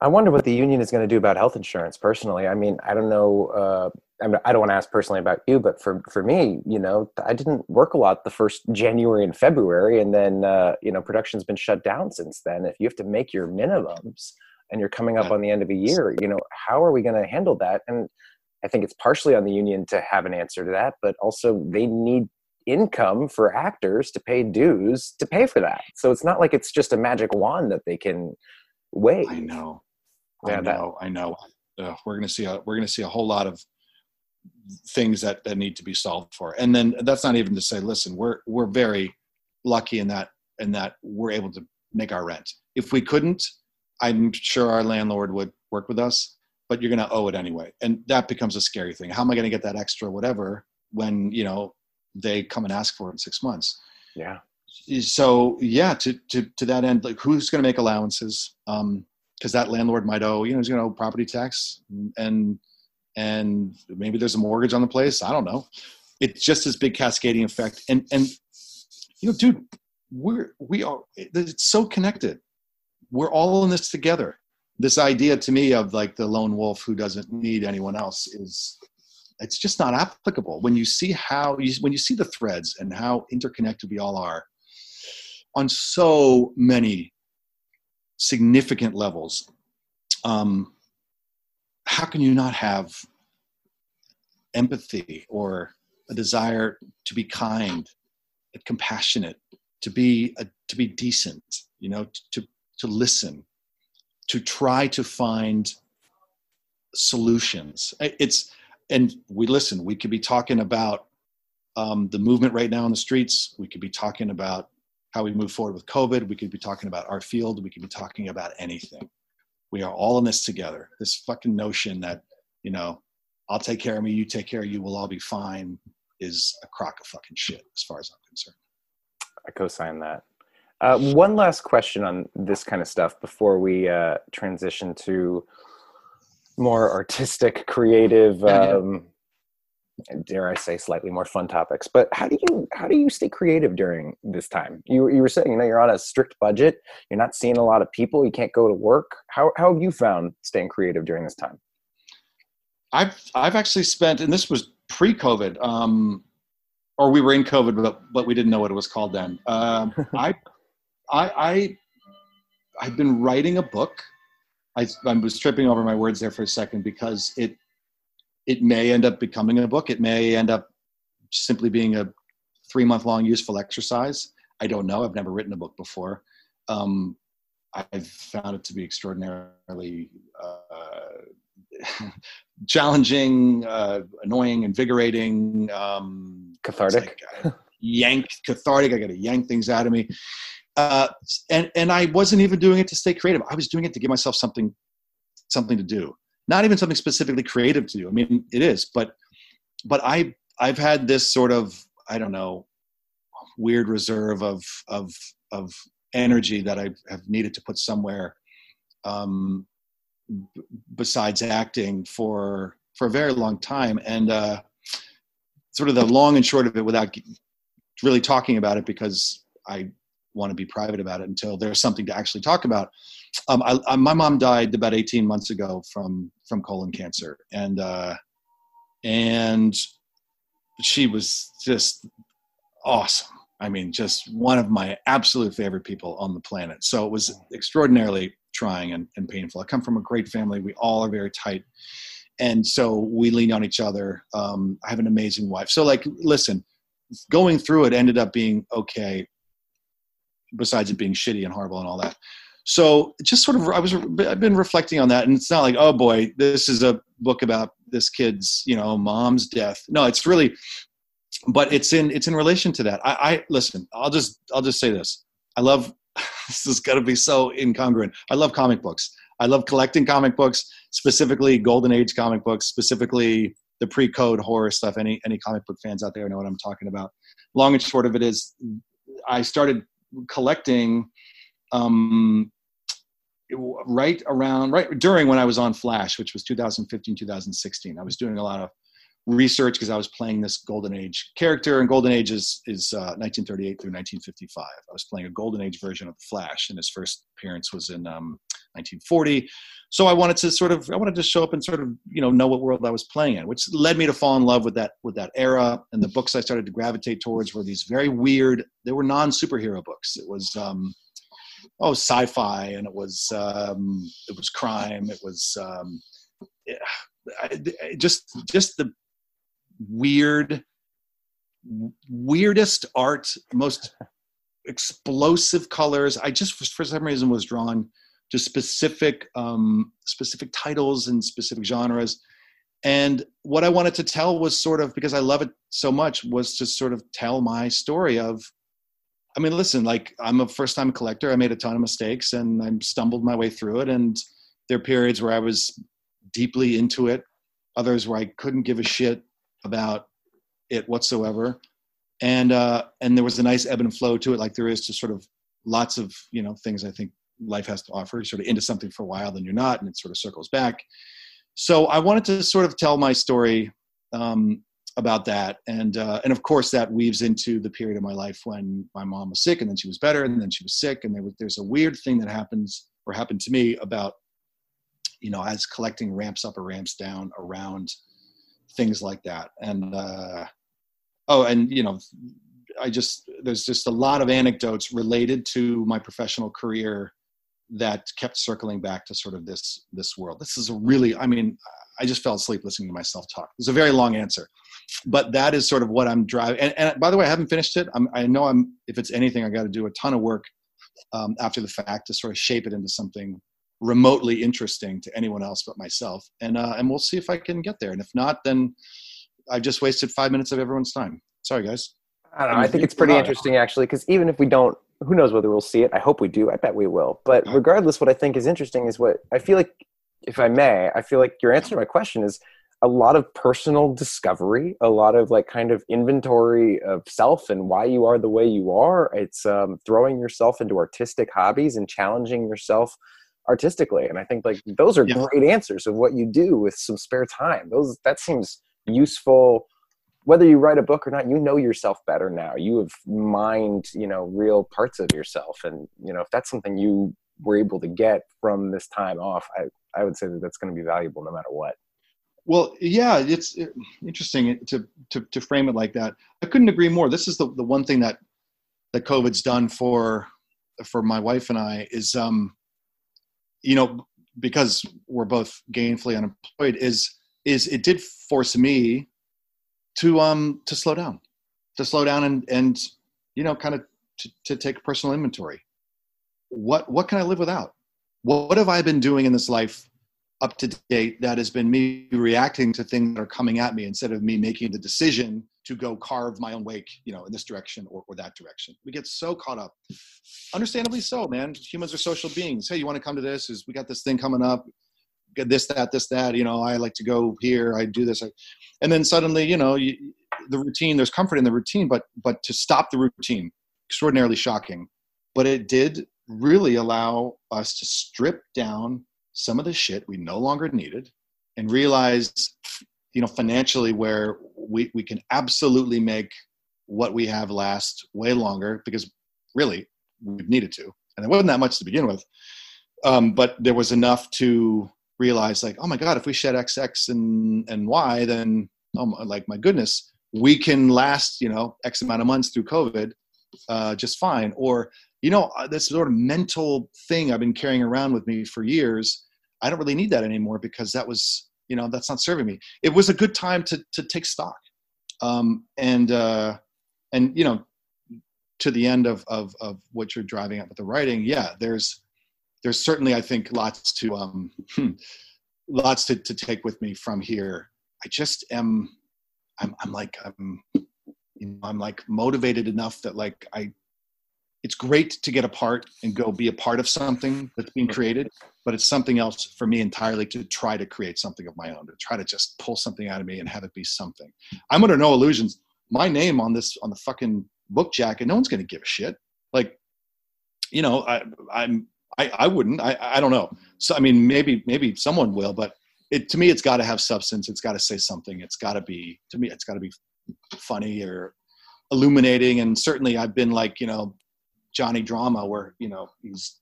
I wonder what the union is going to do about health insurance. Personally, I mean, I don't know. Uh, I, mean, I don't want to ask personally about you, but for for me, you know, I didn't work a lot the first January and February, and then uh, you know, production's been shut down since then. If you have to make your minimums and you're coming up on the end of a year, you know, how are we going to handle that? And I think it's partially on the union to have an answer to that, but also they need income for actors to pay dues to pay for that. So it's not like it's just a magic wand that they can wave. I know. Yeah, I that- know. I know. Ugh, we're gonna see a we're gonna see a whole lot of things that that need to be solved for. And then that's not even to say, listen, we're we're very lucky in that in that we're able to make our rent. If we couldn't, I'm sure our landlord would work with us, but you're gonna owe it anyway. And that becomes a scary thing. How am I gonna get that extra whatever when, you know, they come and ask for it in six months? Yeah. so yeah to to to that end like who's going to make allowances um because that landlord might owe you know he's going to owe property tax and and maybe there's a mortgage on the place i don't know it's just this big cascading effect and and you know dude we're we are it's so connected we're all in this together. This idea to me of like the lone wolf who doesn't need anyone else is it's just not applicable. When you see how you, when you see the threads and how interconnected we all are on so many significant levels um, how can you not have empathy or a desire to be kind compassionate to be a, to be decent you know to to listen to try to find solutions. It's and we listen. We could be talking about um, the movement right now in the streets. We could be talking about how we move forward with covid. We could be talking about our field. We could be talking about anything. We are all in this together. This fucking notion that you know i'll take care of me you take care of you we'll all be fine is a crock of fucking shit as far as i'm concerned. I co-sign that. Uh, one last question on this kind of stuff before we uh, transition to more artistic, creative, um, dare I say, slightly more fun topics. But how do you how do you stay creative during this time? You you were saying you know you're on a strict budget. You're not seeing a lot of people. You can't go to work. How how have you found staying creative during this time? I've I've actually spent, and this was pre-COVID, um, or we were in COVID, but but we didn't know what it was called then. Um, <laughs> I I I I've been writing a book. I I was tripping over my words there for a second because it it may end up becoming a book. It may end up simply being a three month long useful exercise. I don't know. I've never written a book before. Um, I've found it to be extraordinarily uh, <laughs> challenging, uh, annoying, invigorating. Um, Cathartic. like, uh, yank, cathartic. I got to yank things out of me. Uh, and and I wasn't even doing it to stay creative. I was doing it to give myself something something to do. Not even something specifically creative to do. I mean, it is, but but I I've had this sort of I don't know weird reserve of of of energy that I have needed to put somewhere um, b- besides acting for for a very long time, and uh, sort of the long and short of it, without really talking about it, because I want to be private about it until there's something to actually talk about. Um, I, I, my mom died about 18 months ago from from colon cancer, and uh, and she was just awesome. I mean, just one of my absolute favorite people on the planet. So it was extraordinarily trying and, and painful. I come from a great family. We all are very tight. And so we lean on each other. Um, I have an amazing wife. So, like, listen, going through it ended up being okay, besides it being shitty and horrible and all that. So, just sort of, I was, I've been reflecting on that. And it's not like, oh boy, this is a book about this kid's, you know, mom's death. No, it's really, but it's in it's in relation to that. I, I listen. I'll just I'll just say this. I love <laughs> this is going to be so incongruent. I love comic books. I love collecting comic books, specifically Golden Age comic books, specifically the pre-code horror stuff. Any any comic book fans out there know what I'm talking about. Long and short of it is, I started collecting um, right around right during when I was on Flash, which was 2015, 2016. I was doing a lot of research because I was playing this Golden Age character, and Golden Age is, is uh, 1938 through 1955. I was playing a Golden Age version of the Flash, and his first appearance was in um, 1940. So I wanted to sort of I wanted to show up and sort of you know know what world I was playing in, which led me to fall in love with that with that era. And the books I started to gravitate towards were these very weird. They were non superhero books. It was um, oh sci-fi, and it was um, it was crime. It was um, yeah, just just the weird weirdest art most explosive colors i just for some reason was drawn to specific um, specific titles and specific genres. And what I wanted to tell was sort of because I love it so much was to sort of tell my story of. I mean, listen, like I'm a first time collector. I made a ton of mistakes and I stumbled my way through it. And there are periods where I was deeply into it, others where I couldn't give a shit about it whatsoever. And uh, and there was a nice ebb and flow to it, like there is to sort of lots of you know things I think life has to offer. You're sort of into something for a while, then you're not, and it sort of circles back. So I wanted to sort of tell my story um, about that, and uh, and of course that weaves into the period of my life when my mom was sick, and then she was better, and then she was sick, and there was, there's a weird thing that happens or happened to me about you know as collecting ramps up or ramps down around things like that, and uh, oh, and you know I just there's just a lot of anecdotes related to my professional career that kept circling back to sort of this this world. This is a really, I mean, I just fell asleep listening to myself talk. It's a very long answer, but that is sort of what I'm driving. And, and by the way, I haven't finished it. I'm, i know I'm. If it's anything, I got to do a ton of work um, after the fact to sort of shape it into something remotely interesting to anyone else but myself. And uh, and we'll see if I can get there. And if not, then I've just wasted five minutes of everyone's time. Sorry, guys. I don't know. I think it's pretty interesting actually, because even if we don't who knows whether we'll see it. I hope we do. I bet we will. But regardless, what I think is interesting is what I feel like, if I may, I feel like your answer to my question is a lot of personal discovery, a lot of like kind of inventory of self and why you are the way you are. It's um, throwing yourself into artistic hobbies and challenging yourself artistically. And I think like those are yeah. great answers of what you do with some spare time. Those that seems useful whether you write a book or not, you know yourself better now. You have mined, you know, real parts of yourself. And, you know, if that's something you were able to get from this time off, I, I would say that that's going to be valuable no matter what. Well, yeah, it's interesting to, to, to frame it like that. I couldn't agree more. This is the, the one thing that, that COVID's done for, for my wife and I is, um, you know, because we're both gainfully unemployed is, is it did force me to um to slow down to slow down and and you know kind of to, to take personal inventory. What what can i live without? What, what have i been doing in this life up to date that has been me reacting to things that are coming at me instead of me making the decision to go carve my own wake you know in this direction or, or that direction? We get so caught up. Understandably so man. Humans are social beings. Hey you want to come to this? Is we got this thing coming up this that this that you know i like to go here i do this and then suddenly you know you, the routine there's comfort in the routine but but to stop the routine extraordinarily shocking. But it did really allow us to strip down some of the shit we no longer needed and realize you know financially where we, we can absolutely make what we have last way longer because really we've needed to. And it wasn't that much to begin with um, but there was enough to realize like, oh my God, if we shed X, X and, and Y, then oh my, like my goodness, we can last, you know, X amount of months through COVID uh, just fine. Or, you know, uh, this sort of mental thing I've been carrying around with me for years. I don't really need that anymore because that was, you know, that's not serving me. It was a good time to, to take stock. Um, and, uh, and, you know, to the end of, of, of what you're driving at with the writing, yeah, there's, there's certainly I think lots to um, hmm, lots to, to take with me from here. I just am I'm I'm like I'm you know, I'm like motivated enough that like I it's great to get a part and go be a part of something that's being created, but it's something else for me entirely to try to create something of my own, to try to just pull something out of me and have it be something. I'm under no illusions. My name on this on the fucking book jacket, no one's gonna give a shit. Like, you know, I, I'm I, I wouldn't. I, I don't know. So I mean, maybe maybe someone will, but it to me, it's got to have substance. It's got to say something. It's got to be to me. It's got to be funny or illuminating. And certainly, I've been like you know Johnny Drama, where you know he's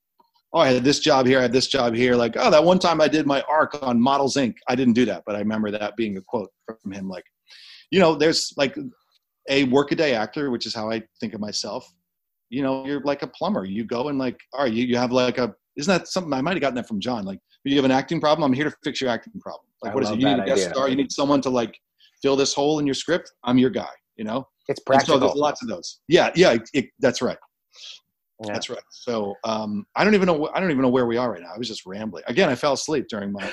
oh I had this job here, I had this job here. Like oh that one time I did my arc on Models Inc. I didn't do that, but I remember that being a quote from him. Like you know, there's like a workaday actor, which is how I think of myself. You know, you're like a plumber. You go and like, all right, you, you have like a, isn't that something I might have gotten that from John? Like, you have an acting problem. I'm here to fix your acting problem. Like, I what is it? You need a guest star. You need someone to like fill this hole in your script. I'm your guy. You know, it's practical. And so there's lots of those. Yeah, yeah, it, it, that's right. Yeah. That's right. So um, I don't even know. I don't even know where we are right now. I was just rambling. Again, I fell asleep during my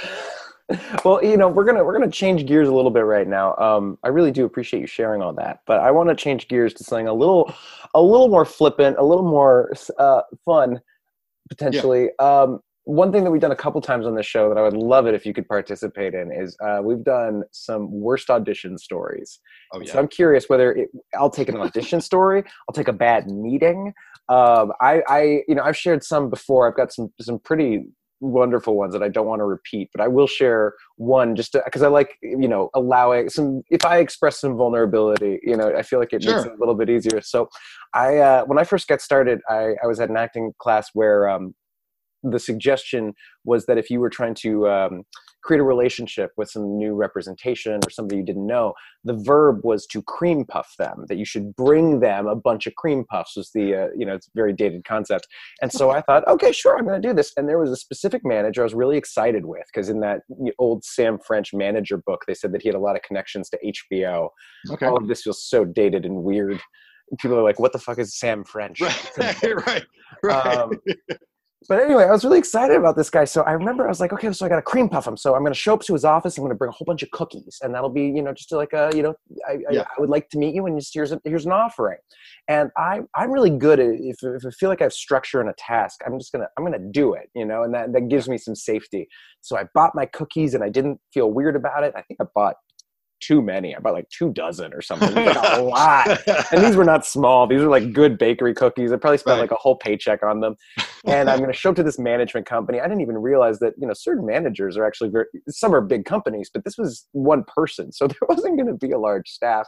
well, you know, we're gonna we're gonna change gears a little bit right now. Um, I really do appreciate you sharing all that, but I want to change gears to something a little, a little more flippant, a little more uh, fun, potentially. Yeah. Um, one thing that we've done a couple times on the show that I would love it if you could participate in is uh, we've done some worst audition stories. Oh, yeah. So I'm curious whether it, I'll take an audition <laughs> story, I'll take a bad meeting. Um, I, I, you know, I've shared some before. I've got some some pretty wonderful ones that I don't want to repeat, but I will share one just because I like, you know, allowing some, if I express some vulnerability, you know, I feel like it sure. makes it a little bit easier. So I, uh, when I first got started, I, I was at an acting class where um, the suggestion was that if you were trying to um, create a relationship with some new representation or somebody you didn't know, the verb was to cream puff them. That you should bring them a bunch of cream puffs was the uh, you know it's a very dated concept. And so I thought, okay, sure, I'm going to do this. And there was a specific manager I was really excited with because in that old Sam French manager book, they said that he had a lot of connections to HBO. Okay. All of this feels so dated and weird people are like, "What the fuck is Sam French?" Right, <laughs> right, <laughs> right. Um, but anyway, I was really excited about this guy. So I remember I was like, okay, so I got to cream puff him. So I'm going to show up to his office. I'm going to bring a whole bunch of cookies, and that'll be, you know, just like a, you know, I, yeah. I, I would like to meet you, and just here's a, here's an offering. And I I'm really good at if, if I feel like I have structure in a task, I'm just gonna I'm gonna do it, you know, and that that gives me some safety. So I bought my cookies, and I didn't feel weird about it. I think I bought too many. I bought like two dozen or something. Like a <laughs> lot. And these were not small. These were like good bakery cookies. I probably spent right. like a whole paycheck on them. And I'm going to show up to this management company. I didn't even realize that, you know, certain managers are actually very, some are big companies, but this was one person. So <laughs> there wasn't going to be a large staff.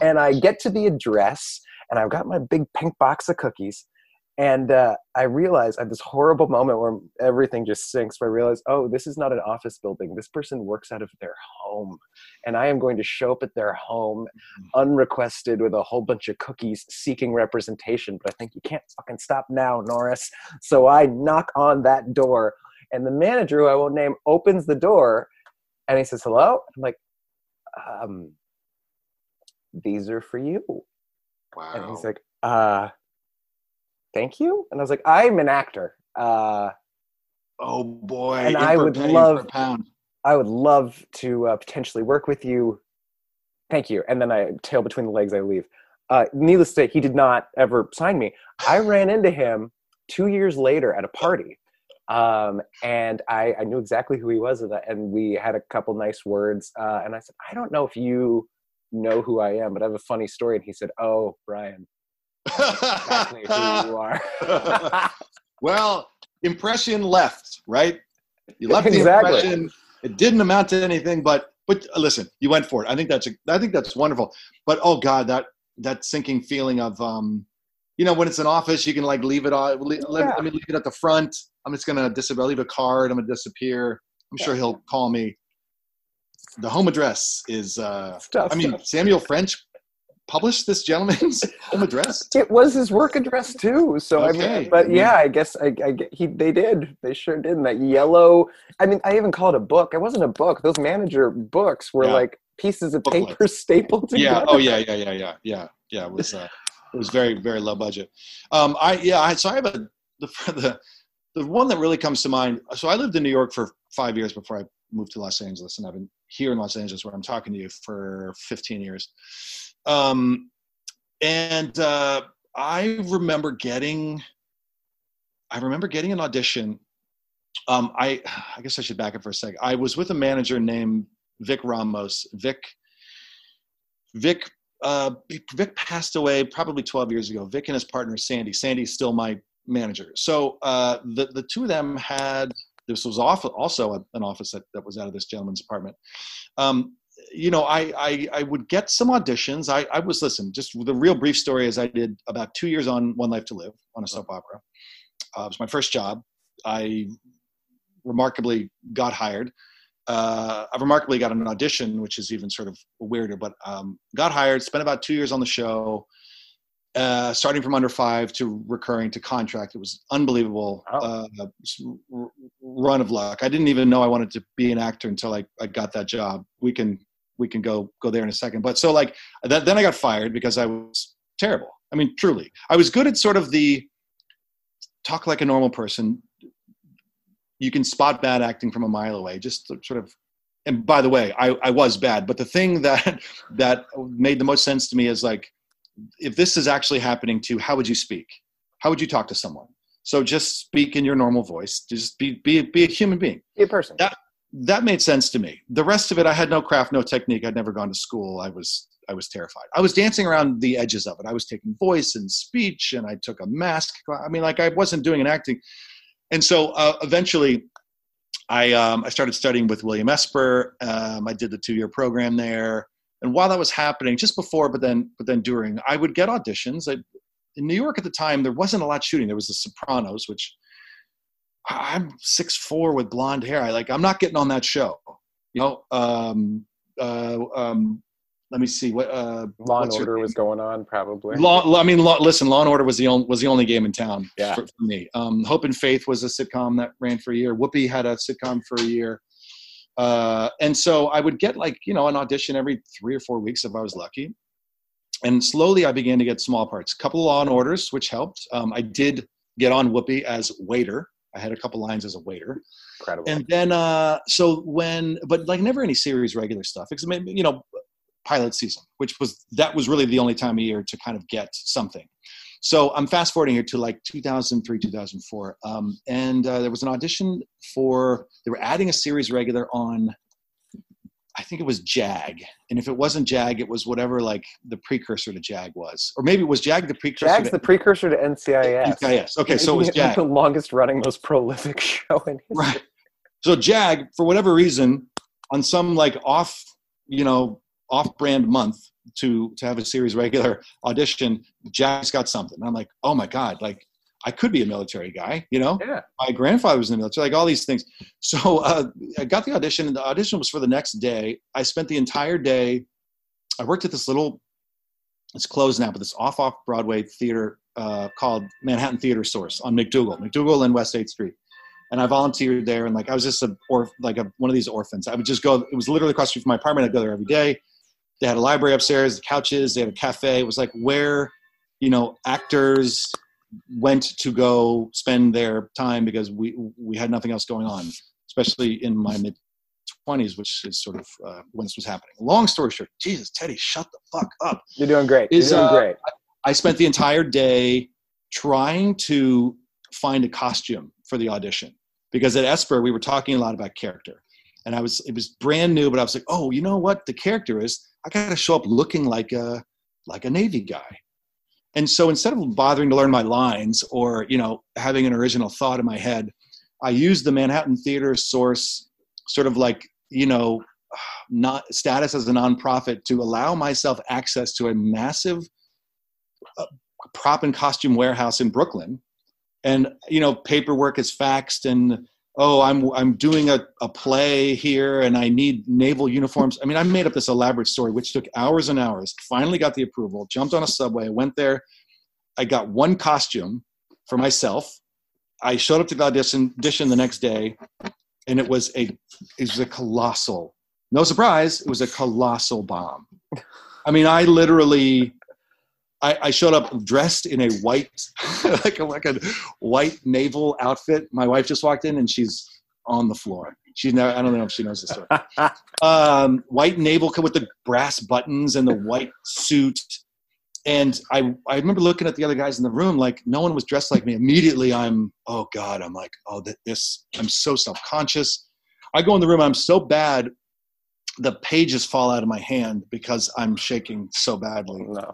And I get to the address and I've got my big pink box of cookies and uh, I realized I had this horrible moment where everything just sinks. Where I realized, oh, this is not an office building. This person works out of their home, and I am going to show up at their home, mm-hmm. unrequested, with a whole bunch of cookies, seeking representation. But I think you can't fucking stop now, Norris. So I knock on that door, and the manager, who I won't name, opens the door, and he says, "Hello." I'm like, um, "These are for you." Wow. And he's like, "Uh." Thank you? And i was like i'm an actor. Uh, oh boy. and i would love i would love to uh, potentially work with you. Thank you. And then i tail between the legs i leave. Uh, needless to say he did not ever sign me. I ran into him two years later at a party. Um, and I, I, knew exactly who he was and we had a couple nice words. Uh, and i said i don't know if you know who i am but i have a funny story. And he said oh brian exactly who you <laughs> are. <laughs> well, impression left, right? You left exactly. the impression. It didn't amount to anything, but but uh, listen, you went for it. I think that's a, I think that's wonderful. But oh god, that that sinking feeling of um, you know, when it's an office, you can like leave it on. Leave, yeah. let, me leave it at the front. I'm just gonna disappear. Leave a card. I'm gonna disappear. I'm sure he'll call me. The home address is. uh I mean, Samuel French publish this gentleman's <laughs> home address? It was his work address too. So okay. I mean, but yeah, I guess I, I he they did. They sure did. And that yellow. I mean, I even call it a book. It wasn't a book. Those manager books were yeah. like pieces of Booklet. paper <laughs> stapled together. Yeah. Oh yeah. Yeah. Yeah. Yeah. Yeah. Yeah. It was. Uh, it was very very low budget. Um. I yeah. I, so I have a the <laughs> the the one that really comes to mind. So I lived in New York for five years before I moved to Los Angeles, and I've been here in Los Angeles where I'm talking to you for 15 years. Um, and uh, I remember getting, I remember getting an audition. Um, I, I guess I should back up for a second. I was with a manager named Vic Ramos. Vic, Vic, uh, Vic passed away probably 12 years ago. Vic and his partner Sandy. Sandy's still my manager. So uh, the the two of them had this was off, also an office that, that was out of this gentleman's apartment. Um, you know, I, I, I would get some auditions. I, I was listen. Just the real brief story is I did about two years on One Life to Live on a soap opera. Uh, it was my first job. I remarkably got hired. Uh, I remarkably got an audition, which is even sort of weirder. But um, got hired. Spent about two years on the show. Uh, starting from under five to recurring to contract. It was unbelievable uh, run of luck. I didn't even know I wanted to be an actor until I, I got that job. We can we can go go there in a second. But so like that, then I got fired because I was terrible. I mean, truly, I was good at sort of the talk like a normal person. You can spot bad acting from a mile away. Just sort of. And by the way, I, I was bad. But the thing that <laughs> that made the most sense to me is like if this is actually happening to how would you speak how would you talk to someone so just speak in your normal voice just be be, be a human being be a person that that made sense to me the rest of it i had no craft no technique i'd never gone to school i was i was terrified i was dancing around the edges of it i was taking voice and speech and i took a mask i mean like i wasn't doing an acting and so uh, eventually I, um, I started studying with William Esper. Um, I did the two year program there. And while that was happening, just before, but then, but then during, I would get auditions. I, in New York at the time, there wasn't a lot shooting. There was The Sopranos, which I'm six four with blonde hair. I like. I'm not getting on that show. You know. Um, uh, um, let me see what uh, Law and Order was going on probably. Law, I mean, law, listen, Law and Order was the only was the only game in town yeah. for, for me. Um, Hope and Faith was a sitcom that ran for a year. Whoopi had a sitcom for a year. Uh, and so I would get like, you know, an audition every three or four weeks if I was lucky. And slowly I began to get small parts. A couple of law and orders, which helped. Um, I did get on Whoopi as waiter. I had a couple lines as a waiter. Incredible. And then, uh, so when, but like never any series regular stuff. Because, you know, pilot season, which was, that was really the only time of year to kind of get something. So I'm fast forwarding here to like 2003, 2004. Um, and uh, there was an audition for, they were adding a series regular on, I think it was JAG. And if it wasn't JAG, it was whatever like the precursor to JAG was. Or maybe it was JAG the precursor JAG's to, the precursor to NCIS. NCIS. Okay, so it was JAG. the longest running, most prolific <laughs> show in history. Right. So JAG, for whatever reason, on some like off, you know, off-brand month, to to have a series regular audition, Jag's got something. I'm like, oh my god, like I could be a military guy, you know. Yeah. My grandfather was in the military, like all these things. So uh, I got the audition, and the audition was for the next day. I spent the entire day. I worked at this little. It's closed now, but this off-off Broadway theater uh, called Manhattan Theater Source on MacDougal, MacDougal and West Eighth Street. And I volunteered there, and like I was just a or like a, one of these orphans. I would just go. It was literally across the street from my apartment. I'd go there every day they had a library upstairs, the couches, they had a cafe. It was like where, you know, actors went to go spend their time because we we had nothing else going on, especially in my mid 20s, which is sort of uh, when this was happening. Long story short, Jesus, Teddy, shut the fuck up. You're doing great. Is, You're doing uh, great. I, I spent the entire day trying to find a costume for the audition because at Esper we were talking a lot about character, and I was it was brand new, but I was like, oh, you know what the character is I got to show up looking like a like a Navy guy. And so instead of bothering to learn my lines or you know having an original thought in my head, I used the Manhattan Theater source sort of like you know not status as a nonprofit to allow myself access to a massive uh, prop and costume warehouse in Brooklyn. And you know paperwork is faxed and oh i'm i'm doing a, a play here and i need naval uniforms. I mean i made up this elaborate story which took hours and hours. Finally got the approval jumped on a subway went there. I got one costume for myself. I showed up to the audition, audition the next day and it was a it was a colossal no surprise it was a colossal bomb. I mean i literally I, I, showed up dressed in a white, <laughs> like a, like a white naval outfit. My wife just walked in and she's on the floor. She's never, I don't know if she knows this story. <laughs> um, white naval with the brass buttons and the <laughs> white suit. And I, I remember looking at the other guys in the room, like no one was dressed like me. Immediately, I'm, oh God, I'm like, oh, this, I'm so self conscious. I go in the room, I'm so bad, the pages fall out of my hand because I'm shaking so badly. No.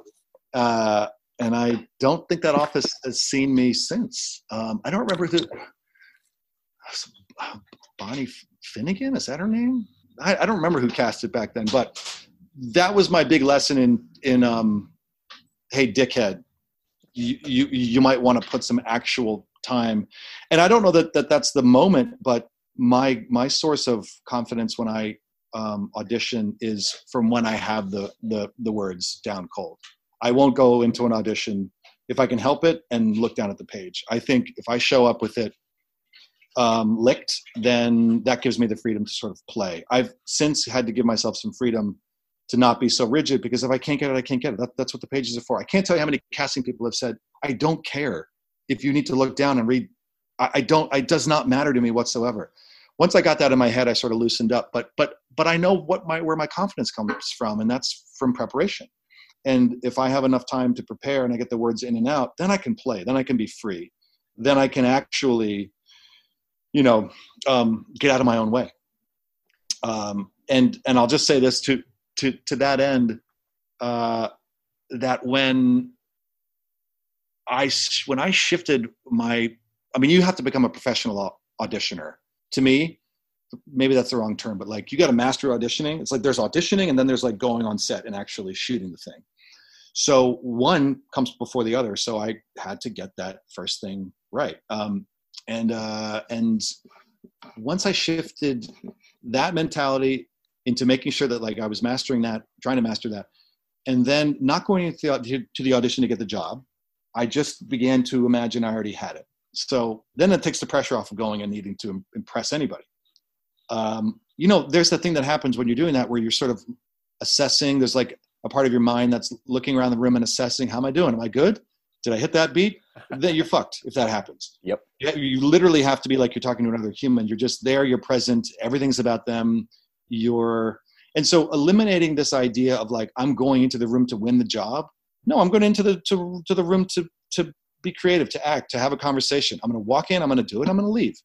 Uh, and I don't think that office has seen me since. Um, I don't remember who. Bonnie Finnegan is that her name? I, I, don't remember who cast it back then, but that was my big lesson in in um, hey dickhead, you you you might want to put some actual time. And I don't know that, that that's the moment, but my my source of confidence when I um, audition is from when I have the the the words down cold. I won't go into an audition if I can help it and look down at the page. I think if I show up with it um, licked, then that gives me the freedom to sort of play. I've since had to give myself some freedom to not be so rigid because if I can't get it, I can't get it. That, that's what the pages are for. I can't tell you how many casting people have said, I don't care if you need to look down and read. I, I don't, it does not matter to me whatsoever. Once I got that in my head, I sort of loosened up, but, but, but I know what my, where my confidence comes from. And that's from preparation. And if I have enough time to prepare and I get the words in and out, then I can play. Then I can be free. Then I can actually, you know, um, get out of my own way. Um, and and I'll just say this to to to that end, uh, that when I when I shifted my, I mean, you have to become a professional auditioner. To me, maybe that's the wrong term, but like you got to master auditioning. It's like there's auditioning and then there's like going on set and actually shooting the thing. So one comes before the other. So I had to get that first thing right. Um, and uh, and once I shifted that mentality into making sure that like I was mastering that, trying to master that, and then not going the, to the audition to get the job, I just began to imagine I already had it. So then it takes the pressure off of going and needing to impress anybody. Um, you know, there's the thing that happens when you're doing that where you're sort of assessing. There's like a part of your mind that's looking around the room and assessing how am i doing? Am i good? Did i hit that beat? <laughs> Then you're fucked if that happens. Yep. You literally have to be like you're talking to another human. You're just there you're present everything's about them. You're and so eliminating this idea of like i'm going into the room to win the job. No i'm going into the to, to the room to to be creative to act to have a conversation. I'm going to walk in i'm going to do it i'm going to leave.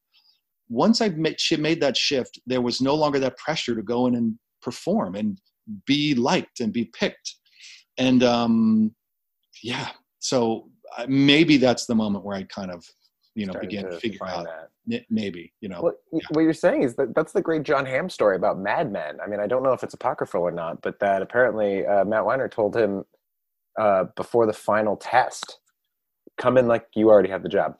Once i made, made that shift there was no longer that pressure to go in and perform. And be liked and be picked. And um yeah. So uh, maybe that's the moment where i kind of you know begin to, to figure out that. maybe you know well, yeah. what you're saying is that that's the great John hamm story about mad men. I mean i don't know if it's apocryphal or not but that apparently uh, matt weiner told him uh, before the final test come in like you already have the job.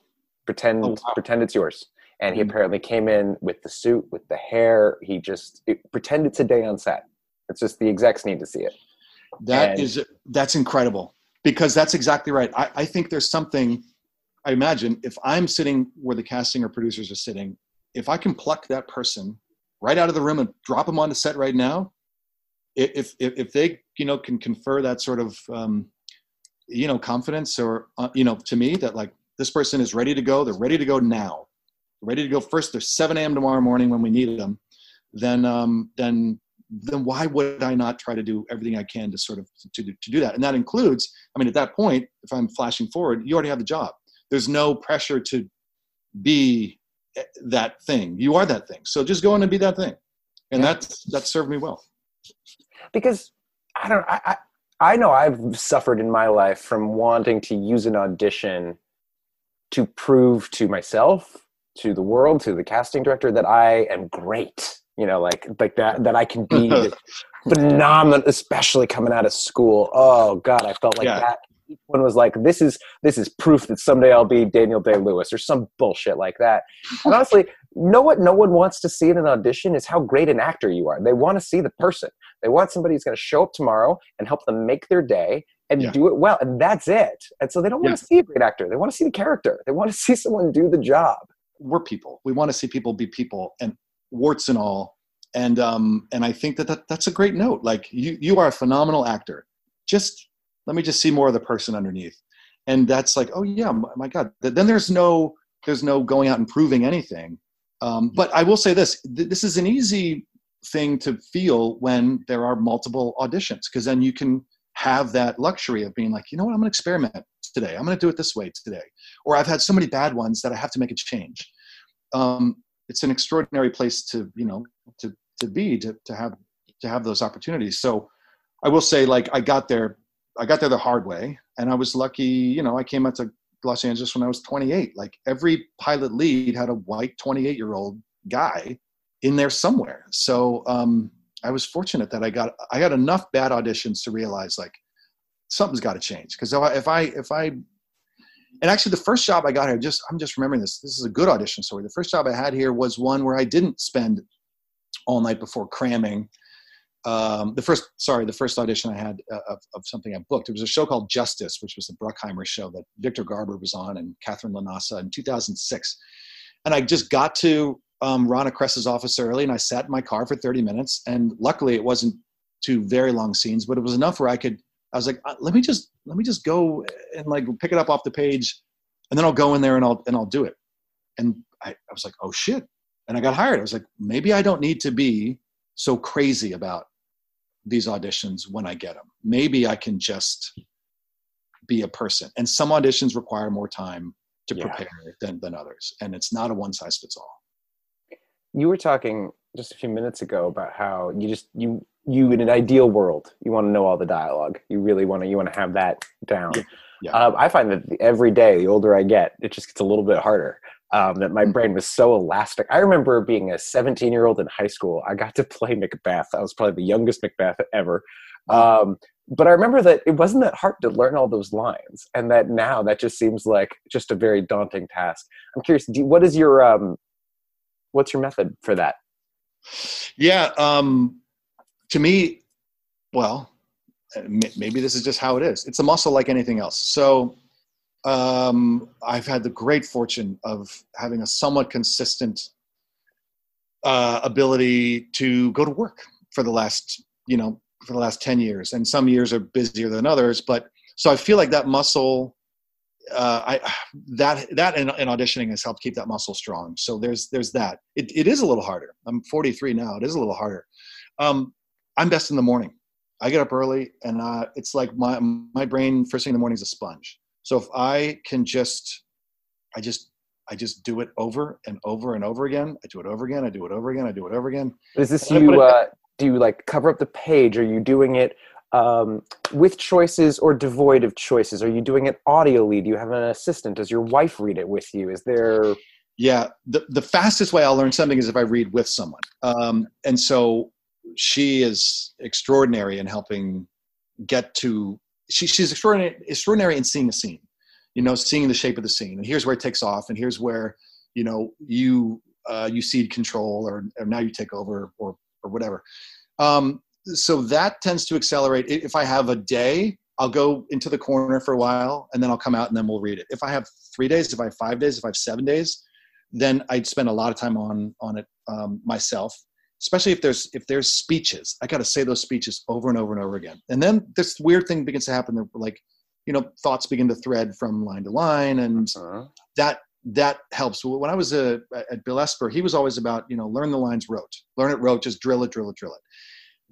Pretend oh, wow. pretend it's yours. And he mm-hmm. apparently came in with the suit with the hair. He just it, pretend it's a day on set it's just the execs need to see it. That and, is that's incredible because that's exactly right. I, I think there's something. I imagine if I'm sitting where the casting or producers are sitting, if I can pluck that person right out of the room and drop them on the set right now, if if, if they you know can confer that sort of um, you know confidence or uh, you know to me that like this person is ready to go, they're ready to go now, ready to go first. They're 7 a.m. tomorrow morning when we need them. Then um, then then why would I not try to do everything I can to sort of to, to do that? And that includes, I mean, at that point, if I'm flashing forward, you already have the job. There's no pressure to be eh, that thing. You are that thing. So just go in and be that thing. And yeah. that's that served me well. Because I don't I, I I know I've suffered in my life from wanting to use an audition to prove to myself, to the world, to the casting director that I am great you know like like that that i can be <laughs> phenomenal especially coming out of school. Oh god i felt like yeah. that. Each one was like this is this is proof that someday i'll be daniel day lewis or some bullshit like that. And <laughs> honestly know what no one wants to see in an audition is how great an actor you are. They want to see the person. They want somebody who's going to show up tomorrow and help them make their day and yeah. do it well and that's it. And so they don't want yeah. to see a great actor. They want to see the character. They want to <laughs> see someone do the job. We're people. We want to see people be people and warts and all. And um, and I think that, that that's a great note. Like you you are a phenomenal actor. Just let me just see more of the person underneath. And that's like, oh yeah, my God. Then there's no there's no going out and proving anything. Um, but I will say this: this is an easy thing to feel when there are multiple auditions, because then you can have that luxury of being like, you know what, I'm going to experiment today. I'm going to do it this way today. Or I've had so many bad ones that I have to make a change. Um, it's an extraordinary place to you know to to be to to have to have those opportunities. So I will say like I got there I got there the hard way and I was lucky. You know, I came out to Los Angeles when I was 28. Like every pilot lead had a white 28 year old guy in there somewhere. So um, I was fortunate that I got I got enough bad auditions to realize like something's got to change because if I if I and actually the first job I got here just I'm just remembering this this is a good audition story. The first job I had here was one where I didn't spend all night before cramming. Um, the first sorry the first audition I had uh, of, of something I booked it was a show called Justice which was the Bruckheimer show that Victor Garber was on and Katherine LaNasa in 2006 and I just got to um, Rana Kress's office early, and I sat in my car for 30 minutes. And luckily, it wasn't two very long scenes, but it was enough where I could. I was like, uh, let me just let me just go and like pick it up off the page, and then I'll go in there and I'll and I'll do it. And I, I was like, oh shit! And I got hired. I was like, maybe I don't need to be so crazy about these auditions when I get them. Maybe I can just be a person. And some auditions require more time to yeah. prepare than, than others. And it's not a one size fits all you were talking just a few minutes ago about how you just you you in an ideal world you want to know all the dialogue. You really want to you want to have that down. Yeah. Yeah. Uh, i find that every day the older i get it just gets a little bit harder. Um, that my mm-hmm. brain was so elastic. I remember being a 17 year old in high school. I got to play macbeth. I was probably the youngest macbeth ever. Um, but i remember that it wasn't that hard to learn all those lines and that now that just seems like just a very daunting task. I'm curious do, what is your um, what's your method for that? Yeah, um, to me, well, maybe this is just how it is. It's a muscle like anything else. So um, I've had the great fortune of having a somewhat consistent uh, ability to go to work for the last, you know, for the last 10 years. And some years are busier than others. But so I feel like that muscle uh, I that that in, in, auditioning has helped keep that muscle strong. So there's there's that. It, it is a little harder. I'm 43 now. It is a little harder. Um, I'm best in the morning. I get up early, and uh, it's like my my brain first thing in the morning is a sponge. So if I can just, I just I just do it over and over and over again. I do it over again. I do it over again. I do it over again. Is this you? Uh, do you like cover up the page? Are you doing it um, with choices or devoid of choices? Are you doing it audio lead? Do you have an assistant? Does your wife read it with you? Is there? Yeah, the, the fastest way I'll learn something is if I read with someone. Um, and so she is extraordinary in helping get to, she, she's extraordinary, extraordinary in seeing a scene, you know, seeing the shape of the scene. And here's where it takes off. And here's where, you know, you, uh, you cede control or, or now you take over or, or whatever. Um, so that tends to accelerate. If I have a day, I'll go into the corner for a while and then I'll come out and then we'll read it. If I have three days, if I have five days, if I have seven days, then I'd spend a lot of time on on it um, myself. Especially if there's if there's speeches, I got to say those speeches over and over and over again. And then this weird thing begins to happen. Like you know, thoughts begin to thread from line to line, and uh-huh. that that helps. When I was a, uh, at Bill Esper, he was always about you know learn the lines rote, learn it rote, just drill it, drill it, drill it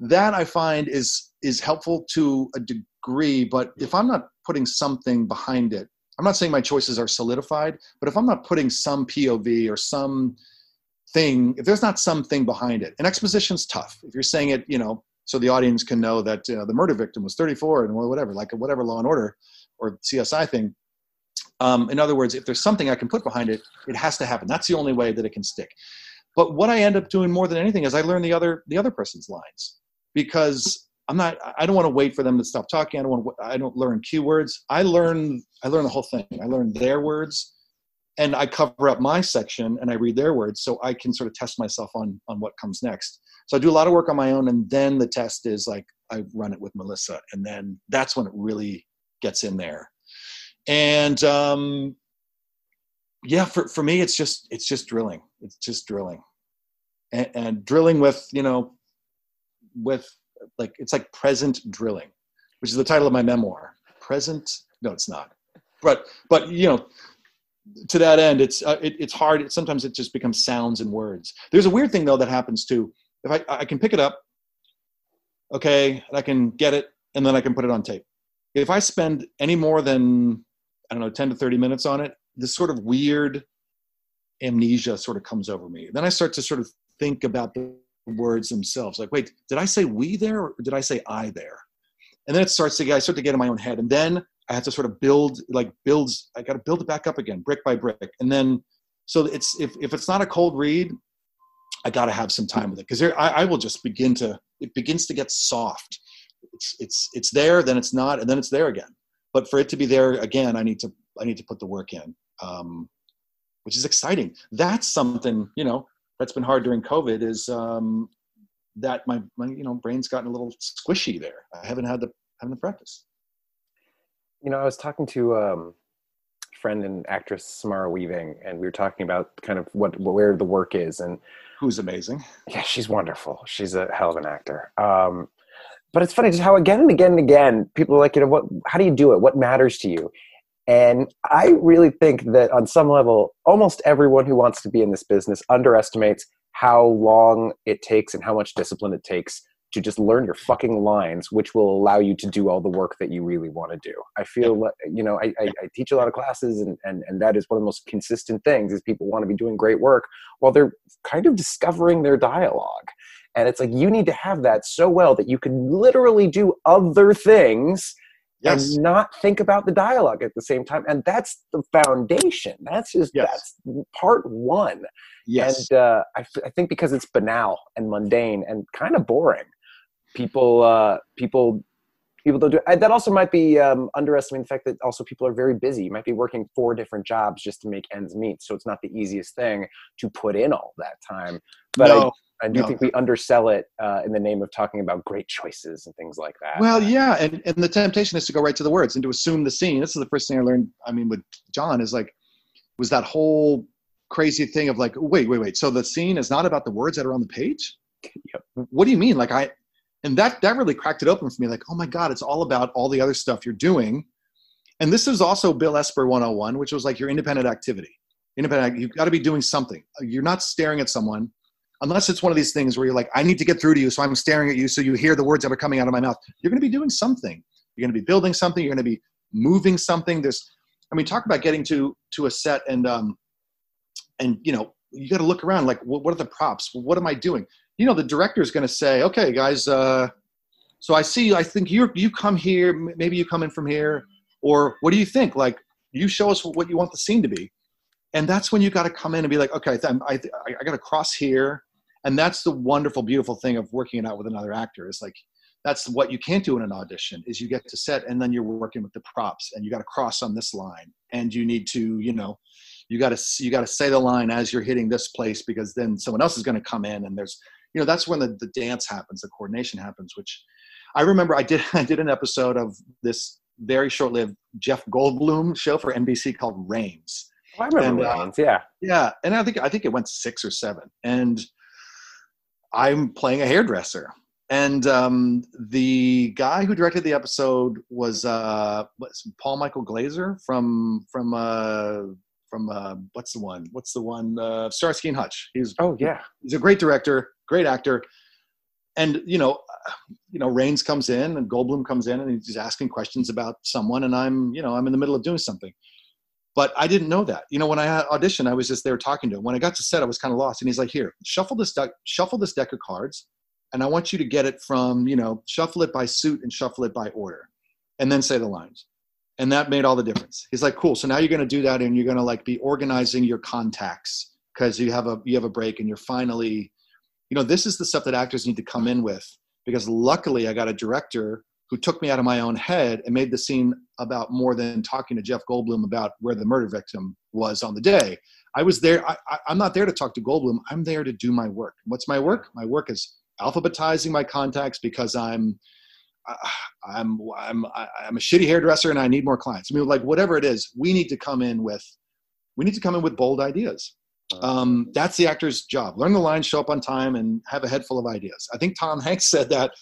that I find is is helpful to a degree, but if I'm not putting something behind it, I'm not saying my choices are solidified, but if I'm not putting some POV or some thing, if there's not something behind it, and exposition's tough. If you're saying it, you know, so the audience can know that the murder victim was 34 and whatever, like whatever Law and Order or CSI thing. Um, in other words, if there's something I can put behind it, it has to happen. That's the only way that it can stick. But what I end up doing more than anything is I learn the other the other person's lines because I'm not I don't want to wait for them to stop talking. I don't want I don't learn keywords. I learn I learn the whole thing. I learn their words and I cover up my section and I read their words so I can sort of test myself on on what comes next. So I do a lot of work on my own and then the test is like I run it with Melissa and then that's when it really gets in there. And um yeah, for, for me it's just it's just drilling. It's just drilling. And, and drilling with, you know, with like it's like present drilling, which is the title of my memoir. Present? No, it's not. But but you know, to that end, it's uh, it, it's hard. It, sometimes it just becomes sounds and words. There's a weird thing though that happens too. If I I can pick it up, okay, I can get it, and then I can put it on tape. If I spend any more than I don't know, 10 to 30 minutes on it, this sort of weird amnesia sort of comes over me. Then I start to sort of think about the words themselves. Like, wait, did I say we there or did I say I there? And then it starts to get, I start to get in my own head. And then I had to sort of build like builds. I got to build it back up again, brick by brick, and then so it's if if it's not a cold read, I got to have some time with it because I, I will just begin to it begins to get soft. It's it's it's there, then it's not, and then it's there again. But for it to be there again, I need to I need to put the work in, um, which is exciting. That's something you know that's been hard during COVID is um, that my, my you know brain's gotten a little squishy there. I haven't had the haven't the practice. You know, I was talking to um, friend and actress Samara Weaving, and we were talking about kind of what where the work is, and who's amazing. Yeah, she's wonderful. She's a hell of an actor. Um, but it's funny just how again and again and again people are like, you know, what? How do you do it? What matters to you? And I really think that on some level, almost everyone who wants to be in this business underestimates how long it takes and how much discipline it takes to just learn your fucking lines, which will allow you to do all the work that you really want to do. I feel, like, you know, I, I, I, teach a lot of classes, and, and, and that is one of the most consistent things is people want to be doing great work while they're kind of discovering their dialogue. And it's like you need to have that so well that you can literally do other things yes. and not think about the dialogue at the same time. And that's the foundation. That's just yes. that's part one. Yes. And uh, I, I think because it's banal and mundane and kind of boring, people uh, people people don't do. That also might be um, underestimating the fact that also people are very busy. You might be working four different jobs just to make ends meet. So it's not the easiest thing to put in all that time. But no. I, I do no. think we undersell it uh, in the name of talking about great choices and things like that. Well, yeah, and, and the temptation is to go right to the words and to assume the scene. This is the first thing I learned. I mean, with John is like, was that whole crazy thing of like, wait, wait, wait. So the scene is not about the words that are on the page. <laughs> Yep. What do you mean? Like I, and that that really cracked it open for me. Like, oh my God, it's all about all the other stuff you're doing. And this is also Bill Esper 101, which was like your independent activity. Independent, you've got to be doing something. You're not staring at someone unless it's one of these things where you're like, I need to get through to you, so I'm staring at you, so you hear the words that are coming out of my mouth. You're going to be doing something. You're going to be building something. You're going to be moving something. There's, I mean, talk about getting to to a set and um, and you know, you got to look around. Like, what, what, are the props? What am I doing? You know, the director is going to say, okay, guys. Uh, so I see. I think you you come here. Maybe you come in from here. Or what do you think? Like, you show us what you want the scene to be and that's when you got to come in and be like okay I, I, I got to cross here and that's the wonderful beautiful thing of working it out with another actor is like that's what you can't do in an audition is you get to set and then you're working with the props and you got to cross on this line and you need to you know you got to you got to say the line as you're hitting this place because then someone else is going to come in and there's you know that's when the, the dance happens the coordination happens which i remember i did <laughs> i did an episode of this very short-lived jeff goldblum show for nbc called Raines oh, i remember and, uh, Raines yeah yeah and i think i think it went six or seven and I'm playing a hairdresser. And um, the guy who directed the episode was uh, Paul Michael Glaser from from uh, from uh, what's the one? What's the one? Uh, Starsky and Hutch. He's oh yeah, he's a great director, great actor. And you know, you know, Raines comes in and Goldblum comes in and he's asking questions about someone, and I'm you know I'm in the middle of doing something. But I didn't know that. You know, when I auditioned, I was just there talking to him. When I got to set, I was kind of lost. And he's like, "Here, shuffle this deck, shuffle this deck of cards, and I want you to get it from you know, shuffle it by suit and shuffle it by order, and then say the lines." And that made all the difference. He's like, "Cool. So now you're going to do that, and you're going to like be organizing your contacts because you have a you have a break, and you're finally, you know, this is the stuff that actors need to come in with. Because luckily, I got a director who took me out of my own head and made the scene about more than talking to Jeff Goldblum about where the murder victim was on the day. I was there. I, am not there to talk to Goldblum. I'm there to do my work. What's my work? My work is alphabetizing my contacts because I'm, uh, I'm, I'm, I'm a shitty hairdresser and I need more clients. I mean, like whatever it is, we need to come in with, we need to come in with bold ideas. Um, that's the actor's job. Learn the lines, show up on time, and have a head full of ideas. I think Tom Hanks said that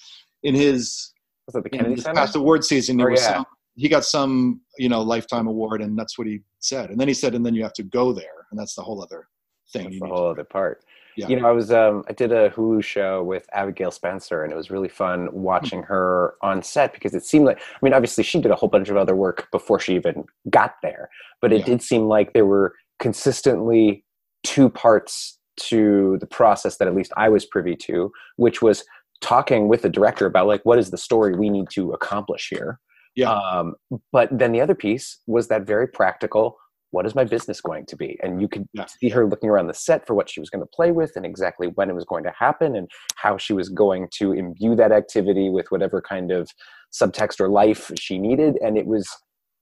in his was that the Kennedy Center? Past award season, there was yeah. some, he got some you know lifetime award, and that's what he said. And then he said, and then you have to go there, and that's the whole other thing. That's the whole other part. Yeah. You know, I was um, I did a Hulu show with Abigail Spencer, and it was really fun watching mm-hmm. her on set because it seemed like I mean, obviously she did a whole bunch of other work before she even got there, but it yeah. did seem like there were consistently two parts to the process that at least I was privy to, which was talking with the director about like what is the story we need to accomplish here Yeah. Um, but then the other piece was that very practical. What is my business going to be? And you could Yeah. see her looking around the set for what she was going to play with and exactly when it was going to happen and how she was going to imbue that activity with whatever kind of subtext or life she needed. And it was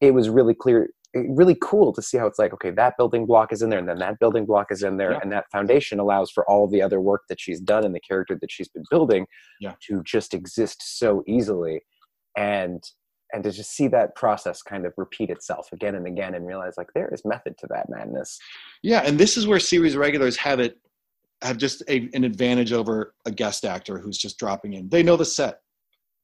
it was really clear really cool to see how it's like okay that building block is in there and then that building block is in there Yeah. and that foundation allows for all the other work that she's done and the character that she's been building Yeah. to just exist so easily and and to just see that process kind of repeat itself again and again and realize like there is method to that madness Yeah, and this is where series regulars have it have just a, an advantage over a guest actor who's just dropping in. They know the set.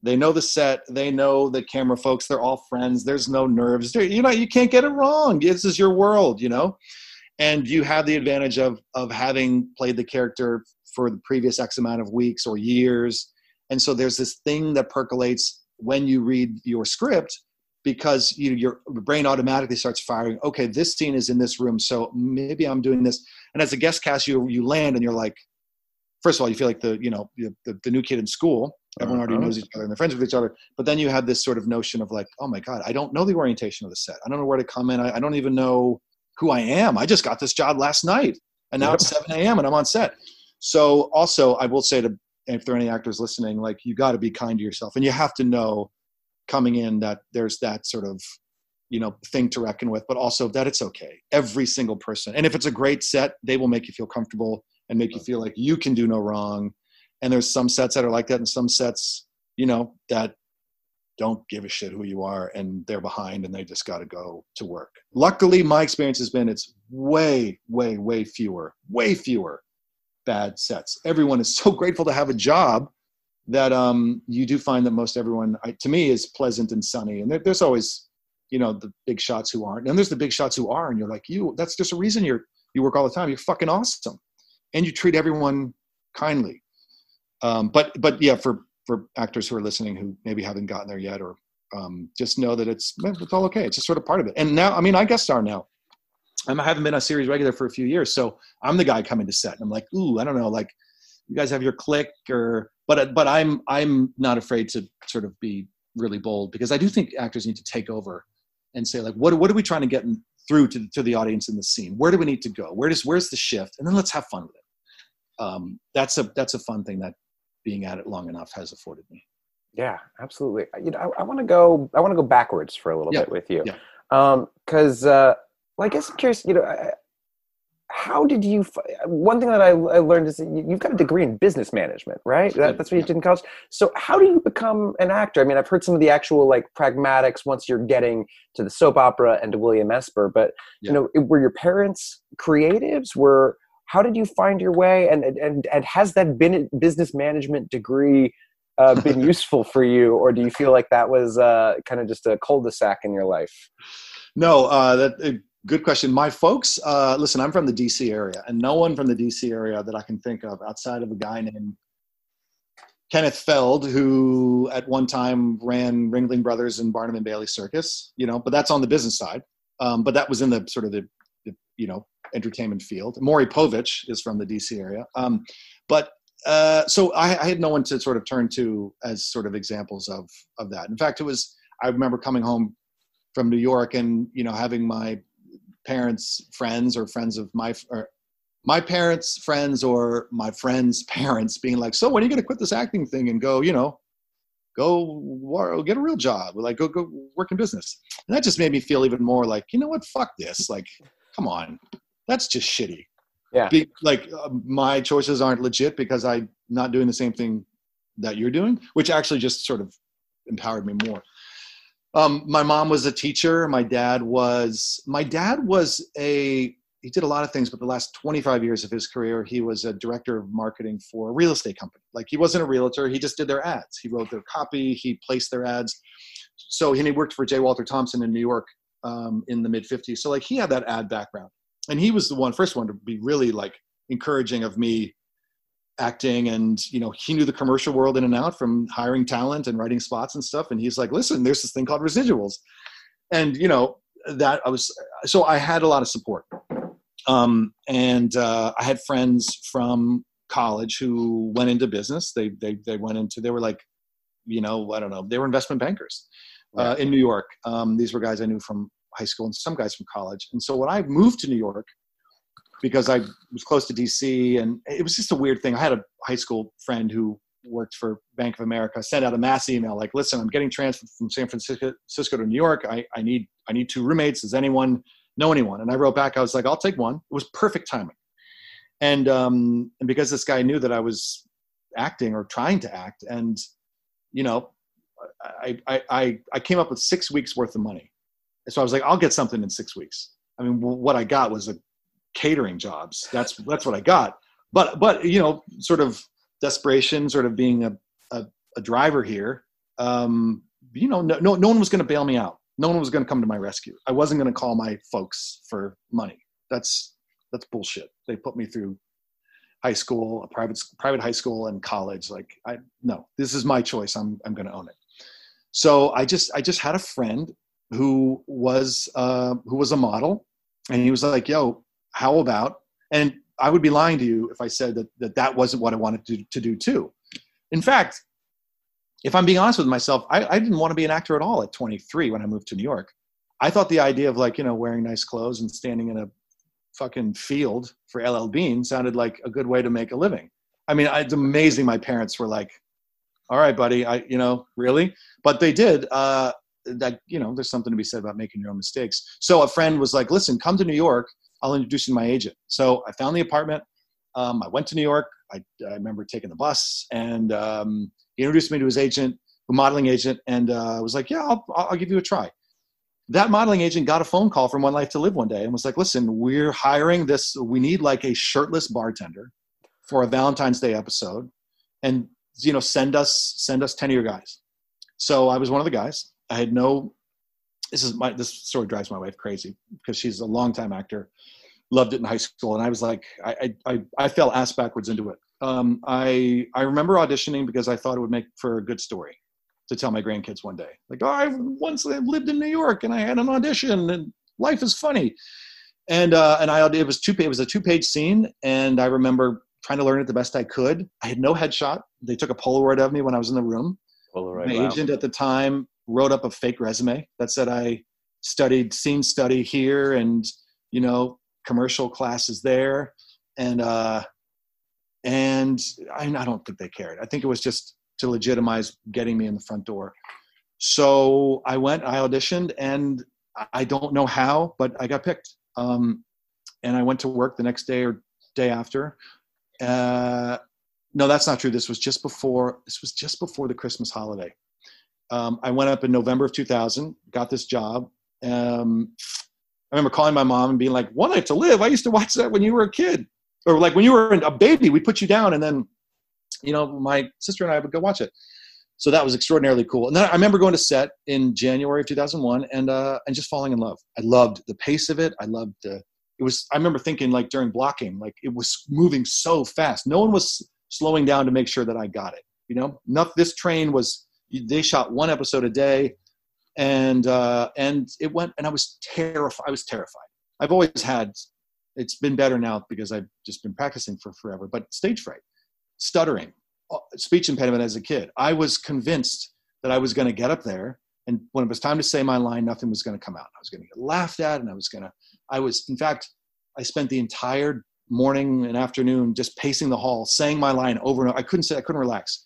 They know the set. They know the camera folks. They're all friends. There's no nerves. You know, you can't get it wrong. This is your world, you know, and you have the advantage of of having played the character for the previous X amount of weeks or years, and so there's this thing that percolates when you read your script because you, your brain automatically starts firing. Okay, this scene is in this room, so maybe I'm doing this. And as a guest cast, you you land and you're like, first of all, you feel like the you know the, the, the new kid in school. Everyone already Uh-huh. knows each other and they're friends with each other. But then you have this sort of notion of like, oh my god, I don't know the orientation of the set. I don't know where to come in. I, I don't even know who I am. I just got this job last night, and now it's 7 a.m. and I'm on set. So also, I will say to if there are any actors listening, like you got to be kind to yourself, and you have to know coming in that there's that sort of you know thing to reckon with but also that it's okay every single person and if it's a great set they will make you feel comfortable and make you feel like you can do no wrong and there's some sets that are like that and some sets you know that don't give a shit who you are and they're behind and they just got to go to work luckily my experience has been it's way way way fewer way fewer bad sets everyone is <laughs> so grateful to have a job that um, you do find that most everyone, I, to me, is pleasant and sunny. And there, there's always, you know, the big shots who aren't, and there's the big shots who are, and you're like, you. That's just a reason you're you work all the time. You're fucking awesome, and you treat everyone kindly. Um, but but yeah, for for actors who are listening who maybe haven't gotten there yet, or um, just know that it's it's all okay. It's just sort of part of it. And now, I mean, I guest star now. I'm, I haven't been a series regular for a few years, so I'm the guy coming to set, and I'm like, ooh, I don't know, like you guys have your click or but but i'm i'm not afraid to sort of be really bold because i do think actors need to take over and say like what what are we trying to get in, through to, to the audience in the scene where do we need to go where does where's the shift and then let's have fun with it um, that's a that's a fun thing that being at it long enough has afforded me. Yeah absolutely. You know i, I want to go i want to go backwards for a little Yeah, bit with you. yeah. um because uh well, i guess i'm curious you know I, how did you one thing that I, I learned is that you- you've got a degree in business management right? That, that's what you did in college. So how do you become an actor? I mean i've heard some of the actual like pragmatics once you're getting to the soap opera and to william esper but Yeah. you know were your parents creatives? Were how did you find your way and and and has that been business management degree uh, been <laughs> useful for you or do you feel like that was uh, kind of just a cul-de-sac in your life No, uh, that uh, good question. My folks, uh, listen, I'm from the DC area, and no one from the DC area that I can think of outside of a guy named Kenneth Feld, who at one time ran Ringling Brothers and Barnum and Bailey Circus. You know, but that's on the business side. Um, but that was in the sort of the, the you know entertainment field. Maury Povich is from the DC area. Um, but uh, so I, I had no one to sort of turn to as sort of examples of of that. In fact, it was I remember coming home from New York and you know having my parents' friends or friends of my or my parents' friends or my friends' <laughs> parents being like, "So when are you going to quit this acting thing and go, you know, go get a real job, like go go work in business?" And that just made me feel even more like, you know what, fuck this, like, come on, that's just shitty. Yeah. Be, like uh, my choices aren't legit because I'm not doing the same thing that you're doing, which actually just sort of empowered me more. Um, my mom was a teacher. My dad was my dad was a he did a lot of things, but the last 25 years of his career, he was a director of marketing for a real estate company. Like he wasn't a realtor, he just did their ads. He wrote their copy, he placed their ads. So and he worked for J. Walter Thompson in New York um, in the mid 50s. So like he had that ad background, and he was the one first one to be really like encouraging of me acting and you know he knew the commercial world in and out from hiring talent and writing spots and stuff. And he's like listen there's this thing called residuals. And you know that i was so i had a lot of support. Um, and uh, i had friends from college who went into business. They, they they went into they were like you know i don't know they were investment bankers uh, in New York. Um, these were guys I knew from high school and some guys from college. And so when I moved to New York, because I was close to DC, and it was just a weird thing. I had a high school friend who worked for Bank of America, sent out a mass email like, "Listen, I'm getting transferred from San Francisco to New York. I, I need I need two roommates. Does anyone know anyone?" And I wrote back, I was like, "I'll take one." It was perfect timing, and um, and because this guy knew that I was acting or trying to act, and you know, I I I, I came up with six weeks worth of money, so I was like, "I'll get something in six weeks." I mean, what I got was a catering jobs. That's that's what I got. But but you know, sort of desperation, sort of being a a, a driver here. Um, you know, no, no no one was going to bail me out. No one was going to come to my rescue. I wasn't going to call my folks for money. That's that's bullshit. They put me through high school, a private private high school, and college. Like I no, this is my choice. I'm I'm going to own it. So I just I just had a friend who was uh, who was a model, and he was like, "Yo, how about and i would be lying to you if i said that that, that wasn't what i wanted to, to do too. In fact if i'm being honest with myself I, I didn't want to be an actor at all at 23 when i moved to new york. I thought the idea of like you know wearing nice clothes and standing in a fucking field for ll bean sounded like a good way to make a living. I mean it's amazing my parents were like all right buddy i you know really? But they did uh that you know there's something to be said about making your own mistakes so a friend was like listen come to new york I'll introduce you to my agent. So I found the apartment. Um, I went to New York. I, I remember taking the bus, and um, he introduced me to his agent, a modeling agent, and uh, was like, "Yeah, I'll, I'll give you a try." That modeling agent got a phone call from One Life to Live one day and was like, "Listen, we're hiring this. We need like a shirtless bartender for a Valentine's Day episode, and you know, send us send us ten of your guys." So I was one of the guys. I had no this is my this story drives my wife crazy because she's a longtime actor loved it in high school. And i was like i i i fell ass backwards into it. Um, i i remember auditioning because i thought it would make for a good story to tell my grandkids one day. Like oh i once lived in new york and i had an audition and life is funny. And uh, and i it was two it was a two page scene and i remember trying to learn it the best i could. I had no headshot. They took a polaroid of me when i was in the room. Polaroid, my wow. agent at the time wrote up a fake resume that said I studied scene study here and you know commercial classes there. And uh and I, I don't think they cared. I think it was just to legitimize getting me in the front door. So i went i auditioned and i don't know how but i got picked. Um and i went to work the next day or day after. Uh no that's not true. This was just before this was just before the christmas holiday um, I went up in November of 2000, got this job. Um, I remember calling my mom and being like, "One Life to Live." I used to watch that when you were a kid, or like when you were a baby. We put you down, and then, you know, my sister and I would go watch it. So that was extraordinarily cool. And then I remember going to set in January of 2001 and uh, and just falling in love. I loved the pace of it. I loved the. It was. I remember thinking like during blocking, like it was moving so fast. No one was slowing down to make sure that I got it. You know, not this train was they shot one episode a day and uh, and it went and i was terrified i was terrified. I've always had it's been better now because i've just been practicing for forever but stage fright stuttering uh, speech impediment as a kid. I was convinced that i was going to get up there and when it was time to say my line nothing was going to come out. I was going to get laughed at and i was going to i was in fact i spent the entire morning and afternoon just pacing the hall saying my line over and over i couldn't say i couldn't relax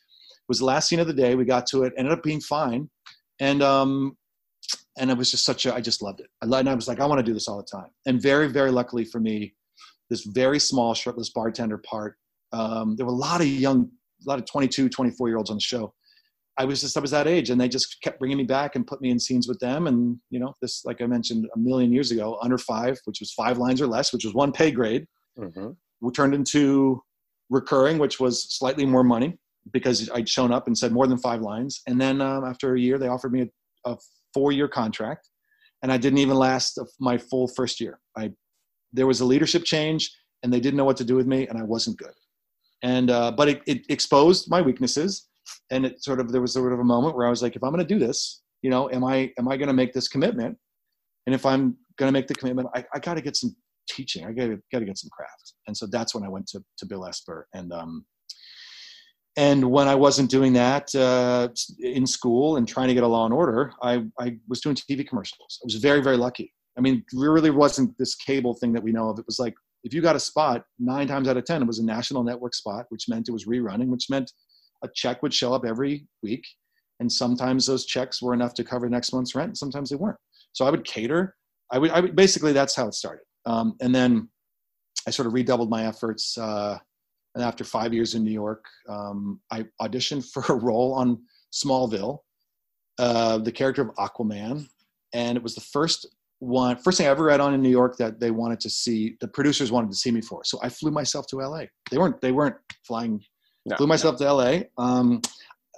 was the last scene of the day. We got to it, ended up being fine, and um, and it was just such a. I just loved it. I, and I was like, I want to do this all the time. And very, very luckily for me, this very small shirtless bartender part. Um, there were a lot of young, a lot of 22, 24 year olds on the show. I was just I was that age, and they just kept bringing me back and put me in scenes with them. And you know, this like I mentioned a million years ago, under five, which was five lines or less, which was one pay grade, mm-hmm. we turned into recurring, which was slightly more money because I'd shown up and said more than five lines. And then um, after a year, they offered me a, a four-year contract, and I didn't even last my full first year. I there was a leadership change, and they didn't know what to do with me, and I wasn't good. And uh, but it, it exposed my weaknesses, and it sort of there was sort of a moment where I was like, if I'm going to do this, you know, am I am I going to make this commitment? And if I'm going to make the commitment, I, I got to get some teaching. I got to get some craft. And so that's when I went to to Bill Esper and um, and when I wasn't doing that uh, in school and trying to get a Law and Order, I, I was doing TV commercials. I was very, very lucky. I mean, really wasn't this cable thing that we know of. It was like if you got a spot, nine times out of ten, it was a national network spot, which meant it was rerunning, which meant a check would show up every week, and sometimes those checks were enough to cover next month's rent, and sometimes they weren't. So I would cater. I would, I would basically that's how it started. Um, and then I sort of redoubled my efforts. Uh, and after five years in New York, um, I auditioned <laughs> for a role on Smallville, uh, the character of Aquaman, and it was the first one, first thing I ever read on in New York that they wanted to see. The producers wanted to see me for, so I flew myself to LA. They weren't they weren't flying. No, flew myself no. to LA. Um,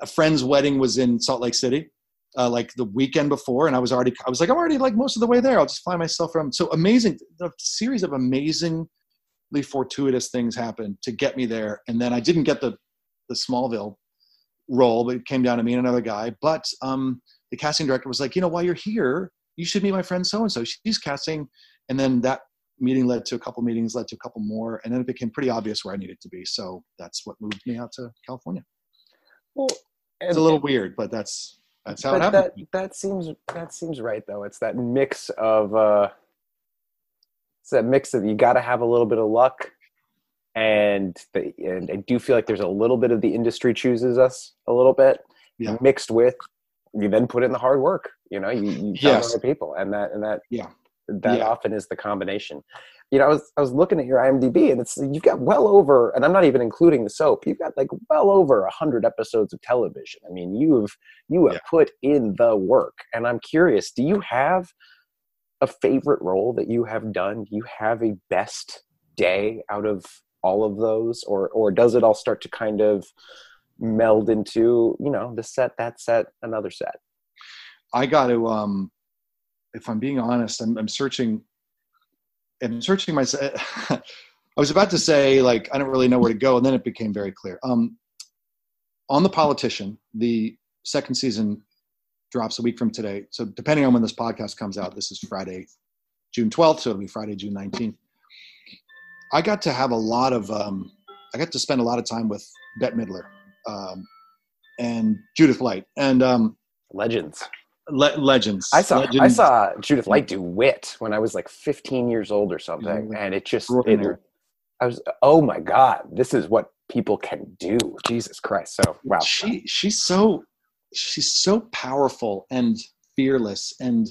a friend's wedding was in Salt Lake City. Uh, like the weekend before, and I was already, I was like, I'm already like most of the way there. I'll just fly myself from. So amazing, the series of amazing fortuitous things happened to get me there. And then I didn't get the the Smallville role, but it came down to me and another guy. But um, the casting director was like, you know, while you're here, you should meet my friend so and so. She's casting, and then that meeting led to a couple meetings, led to a couple more, and then it became pretty obvious where I needed to be. So that's what moved me out to California. Well, it's a little weird, but that's that's how it happened. That, that seems that seems right though. It's that mix of. uh it's that mix of you got to have a little bit of luck and the, and I do feel like there's a little bit of the industry chooses us a little bit yeah. mixed with you then put in the hard work you know you, you yes. other people and that and that yeah that yeah. often is the combination you know I was I was looking at your IMDb and it's you've got well over and I'm not even including the soap you've got like well over a hundred episodes of television I mean you've you have yeah. put in the work and I'm curious do you have a favorite role that you have done? Do you have a best day out of all of those, or or does it all start to kind of meld into you know the set, that set, another set? I got to, um, if I'm being honest, I'm, I'm searching. I'm searching myself. <laughs> I was about to say like I don't really know where to go, and then it became very clear. Um, on the politician, the second season drops a week from today. So depending on when this podcast comes out, this is Friday, June 12th. So it'll be Friday, June 19th. I got to have a lot of, um, I got to spend a lot of time with Bette Midler um, and Judith Light and um, legends. Le- legends. I saw legends. I saw Judith Light do Wit when I was like 15 years old or something, and it just it, I was oh my god, this is what people can do. Jesus Christ! So wow, she she's so she's so powerful and fearless. And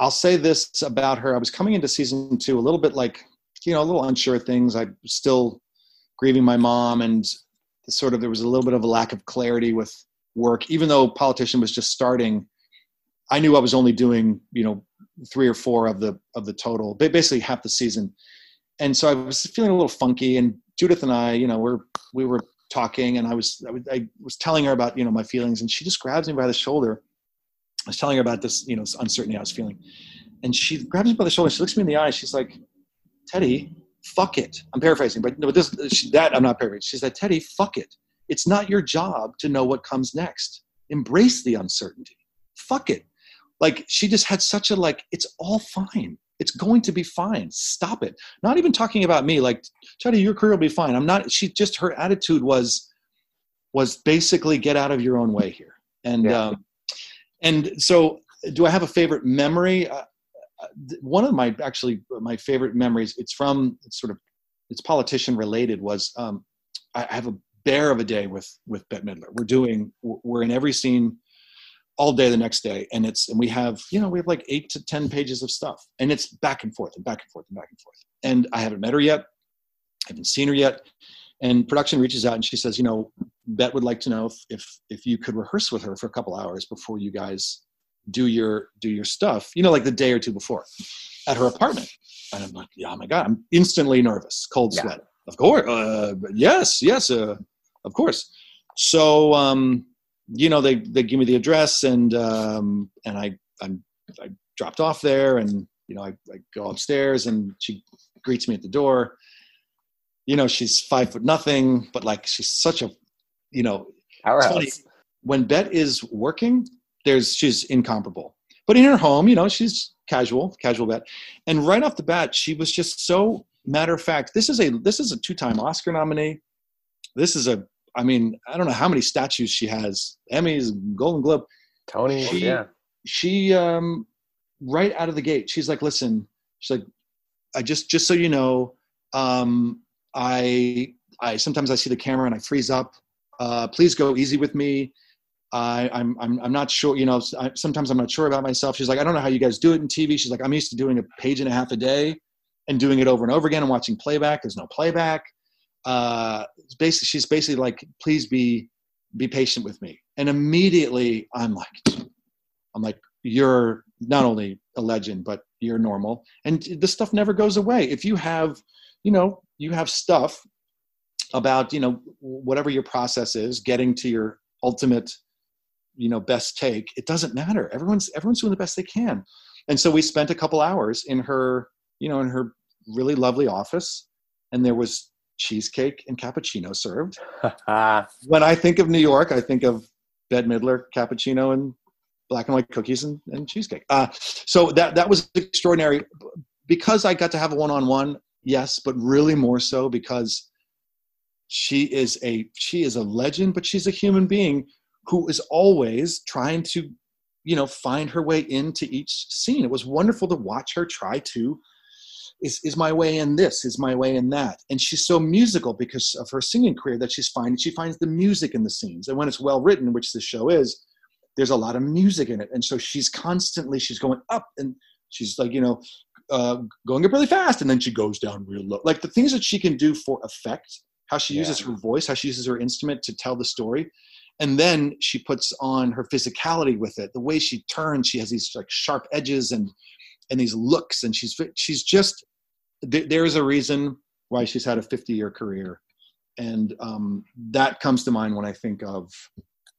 i'll say this about her. I was coming into season two a little bit like you know a little unsure of things. I'm still grieving my mom and sort of there was a little bit of a lack of clarity with work. Even though politician was just starting i knew i was only doing you know three or four of the of the total basically half the season. And so i was feeling a little funky and judith and i you know we're we were talking and I was, I was, I was telling her about, you know, my feelings and she just grabs me by the shoulder. I was telling her about this, you know, this uncertainty I was feeling. And she grabs me by the shoulder. She looks me in the eye. She's like, Teddy, fuck it. I'm paraphrasing, but no, this, she, that I'm not paraphrasing. She's like, Teddy, fuck it. It's not your job to know what comes next. Embrace the uncertainty. Fuck it. Like she just had such a like, it's all fine. It's going to be fine. Stop it. Not even talking about me. Like, Teddy, your career will be fine. I'm not. She just her attitude was was basically get out of your own way here. And yeah. um, and so, do I have a favorite memory? Uh, uh one of my actually my favorite memories. It's from it's sort of it's politician related. Was um, I have a bear of a day with with Bette Midler. We're doing we're in every scene all day the next day. And it's and we have you know we have like eight to ten pages of stuff. And it's back and forth and back and forth and back and forth. And i haven't met her yet. I haven't seen her yet. And production reaches out and she says you know Bette would like to know if if, if you could rehearse with her for a couple hours before you guys do your do your stuff you know like the day or two before at her apartment. And i'm like yeah, oh my god i'm instantly nervous cold sweat. Of course uh, yes yes uh, of course. So um you know, they they give me the address and um, and I I'm I dropped off there and you know I, I go upstairs and she greets me at the door. You know, she's five foot nothing, but like she's such a you know funny. when Bette is working, there's she's incomparable. But in her home, you know, she's casual, casual Bette, And right off the bat, she was just so matter of fact. This is a this is a two time Oscar nominee. This is a I mean, I don't know how many statues she has. Emmys, Golden Globe. Tony, She, yeah. she um, right out of the gate, she's like, listen, she's like, I just just so you know, um, I I sometimes I see the camera and I freeze up. Uh, please go easy with me. I, I'm, I'm, I'm not sure, you know, I, sometimes I'm not sure about myself. She's like, I don't know how you guys do it in TV. She's like, I'm used to doing a page and a half a day and doing it over and over again and watching playback. There's no playback. Uh, basically, she's basically like, please be, be patient with me. And immediately I'm like, I'm like, you're not only a legend, but you're normal. And this stuff never goes away. If you have, you know, you have stuff about, you know, whatever your process is, getting to your ultimate you know best take it doesn't matter everyone's everyone's doing the best they can and so we spent a couple hours in her you know in her really lovely office and there was cheesecake and cappuccino served. <laughs> When i think of new york i think of bette midler cappuccino and black and white cookies and, and cheesecake. Uh, so that that was extraordinary. Because i got to have a one-on-one yes but really more so because she is a she is a legend but she's a human being who is always trying to you know find her way into each scene. It was wonderful to watch her try to is, is my way in this is my way in that. And she's so musical because of her singing career that she's finding she finds the music in the scenes. And when it's well written which the show is there's a lot of music in it. And so she's constantly she's going up and she's like you know uh, going up really fast. And then she goes down real low. Like the things that she can do for effect how she uses her voice how she uses her instrument to tell the story. And then she puts on her physicality with it the way she turns. She has these like sharp edges and and these looks and she's she's just th- there's a reason why she's had a 50 year career and um, that comes to mind when i think of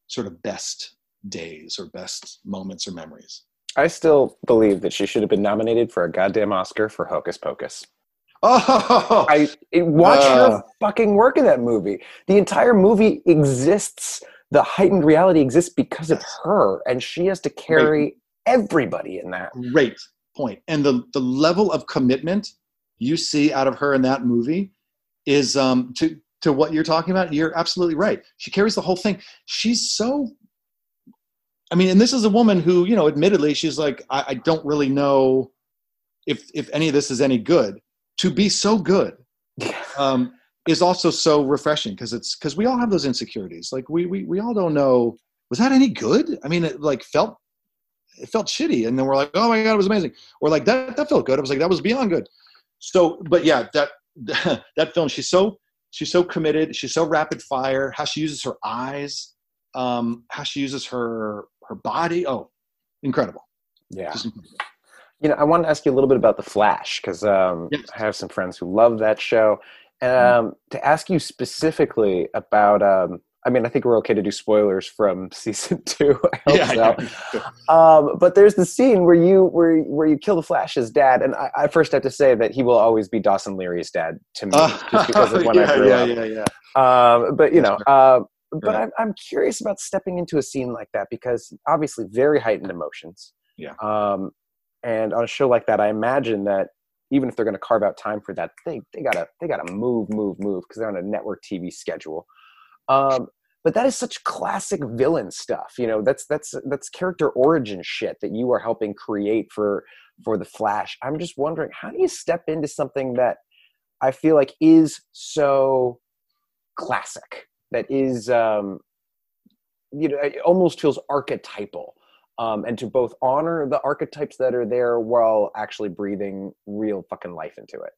sort of best days or best moments or memories I still believe that she should have been nominated for a goddamn Oscar for Hocus Pocus. oh I watch Uh. her fucking work in that movie. The entire movie exists. The heightened reality exists because of her, and she has to carry everybody in that. great point. And the the level of commitment you see out of her in that movie is um to to what you're talking about you're absolutely right. She carries the whole thing. She's so i mean and this is a woman who you know admittedly she's like i, I don't really know if if any of this is any good. To be so good <laughs> um is also so refreshing because it's because we all have those insecurities. Like we, we we all don't know was that any good? I mean it like felt it felt shitty. And then we're like oh my god it was amazing. Or like that that felt good. I was like that was beyond good. So but yeah that <laughs> that film she's so she's so committed. She's so rapid fire. How she uses her eyes um how she uses her her body. Oh incredible. Yeah. Incredible. You know, I want to ask you a little bit about The Flash because um, Yes. I have some friends who love that show. Um, To ask you specifically about, um, I mean, I think we're okay to do spoilers from <laughs> season two. I hope yeah, so. Um, but there's the scene where you where where you kill the Flash's dad, and I, I first have to say that he will always be Dawson Leery's dad to me, just <laughs> because of when yeah, I grew yeah, up. yeah, yeah. Um, but you know, uh, but. I'm I'm curious about stepping into a scene like that because obviously very heightened emotions. Yeah. Um, and on a show like that, I imagine that even if they're going to carve out time for that, they they gotta they gotta move move move because they're on a network TV schedule. Um, but that is such classic villain stuff. You know, that's that's that's character origin shit that you are helping create for for the Flash. I'm just wondering, how do you step into something that I feel like is so classic, that is, um, you know, it almost feels archetypal. Um, and to both honor the archetypes that are there while actually breathing real fucking life into it.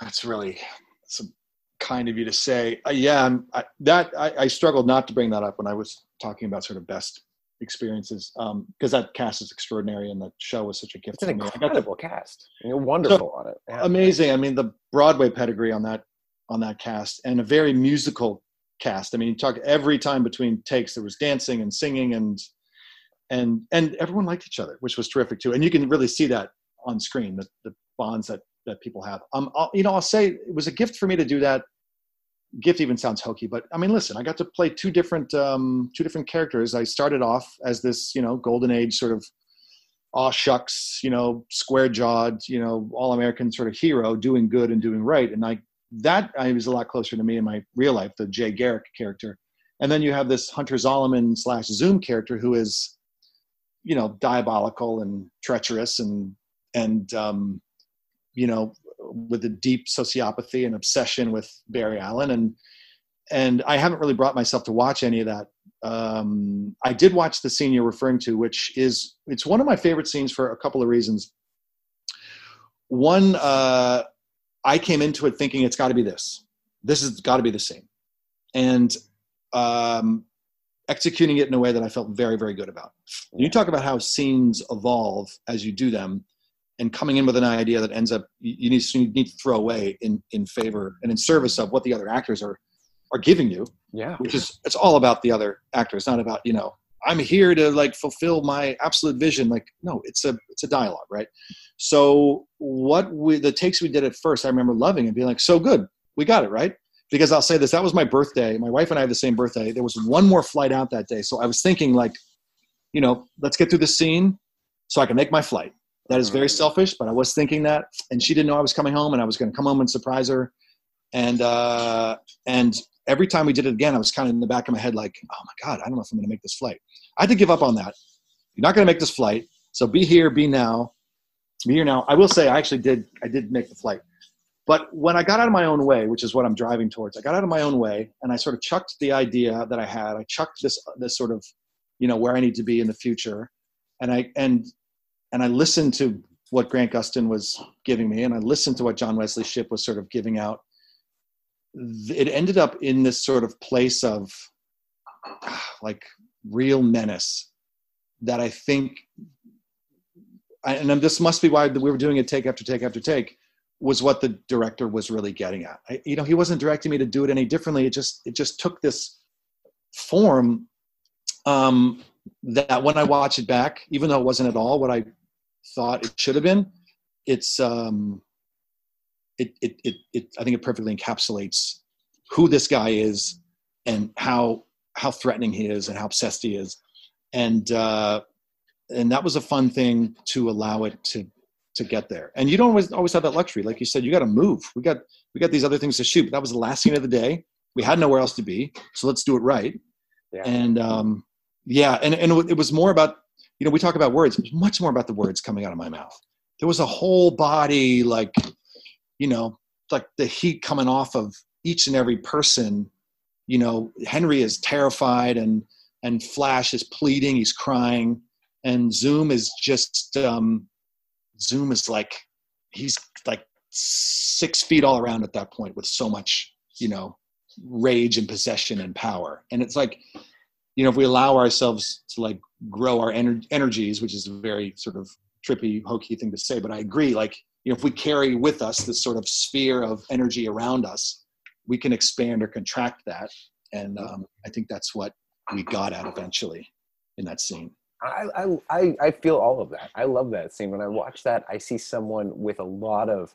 That's really that's kind of you to say. Uh, yeah, I'm, I, that I, I struggled not to bring that up when I was talking about sort of best experiences Um, because that cast is extraordinary and the show was such a gift It's an to me. I got the- incredible cast. You're wonderful on it. Yeah. amazing. I mean, the Broadway pedigree on that on that cast and a very musical cast. I mean, you talk every time between takes there was dancing and singing and and and everyone liked each other, which was terrific too. And you can really see that on screen the, the bonds that that people have. Um, I'll, you know, I'll say it was a gift for me to do that. Gift even sounds hokey, but I mean, listen, I got to play two different um, two different characters. I started off as this, you know, golden age sort of aw shucks, you know, square jawed, you know, all American sort of hero doing good and doing right. And I that I was a lot closer to me in my real life, the Jay Garrick character. And then you have this Hunter Zolomon slash Zoom character who is, you know, diabolical and treacherous and and um, you know, with a deep sociopathy and obsession with Barry Allen. And and I haven't really brought myself to watch any of that. Um, I did watch the scene you're referring to, which is it's one of my favorite scenes for a couple of reasons. One, uh, I came into it thinking it's got to be this. This has got to be the scene, and um, executing it in a way that I felt very, very good about. You talk about how scenes evolve as you do them, and coming in with an idea that ends up you need, you need to throw away in in favor and in service of what the other actors are are giving you. Yeah. Which is it's all about the other actors, not about, you know, I'm here to like fulfill my absolute vision. Like, no, it's a it's a dialogue, right? So what we the takes we did at first, I remember loving and being like, so good, we got it, right? Because I'll say this, that was my birthday. My wife and I have the same birthday. There was one more flight out that day. So I was thinking like, you know, let's get through this scene so I can make my flight. That is very selfish, but I was thinking that. And she didn't know I was coming home and I was gonna come home and surprise her. And uh and every time we did it again, I was kind of in the back of my head like, oh my God, I don't know if I'm going to make this flight. I had to give up on that. You're not going to make this flight. So be here, be now, be here now. I will say I actually did, I did make the flight. But when I got out of my own way, which is what I'm driving towards, I got out of my own way and I sort of chucked the idea that I had. I chucked this, this sort of, you know, where I need to be in the future. And I, and, and I listened to what Grant Gustin was giving me and I listened to what John Wesley Shipp was sort of giving out it ended up in this sort of place of like real menace that I think, and this must be why we were doing it take after take after take, was what the director was really getting at. I, you know, he wasn't directing me to do it any differently. It just it just took this form um, that when I watch it back, even though it wasn't at all what I thought it should have been, it's um, it, it, it, it, I think it perfectly encapsulates who this guy is and how how threatening he is and how obsessed he is, and uh, and that was a fun thing to allow it to to get there. And you don't always always have that luxury, like you said. You got to move. We got we got these other things to shoot. But that was the last scene of the day. We had nowhere else to be, so let's do it right. Yeah. And um, yeah, and and it was more about you know we talk about words. It much more about the words coming out of my mouth. There was a whole body like you know, like the heat coming off of each and every person. You know, Henry is terrified and and Flash is pleading, he's crying, and Zoom is just um, Zoom is like he's like six feet all around at that point with so much, you know, rage and possession and power. And it's like, you know, if we allow ourselves to like grow our ener- energies, which is a very sort of trippy, hokey thing to say, but I agree. Like you know, if we carry with us this sort of sphere of energy around us, we can expand or contract that. And um, I think that's what we got at eventually in that scene. I, I, I feel all of that. I love that scene. When I watch that, I see someone with a lot of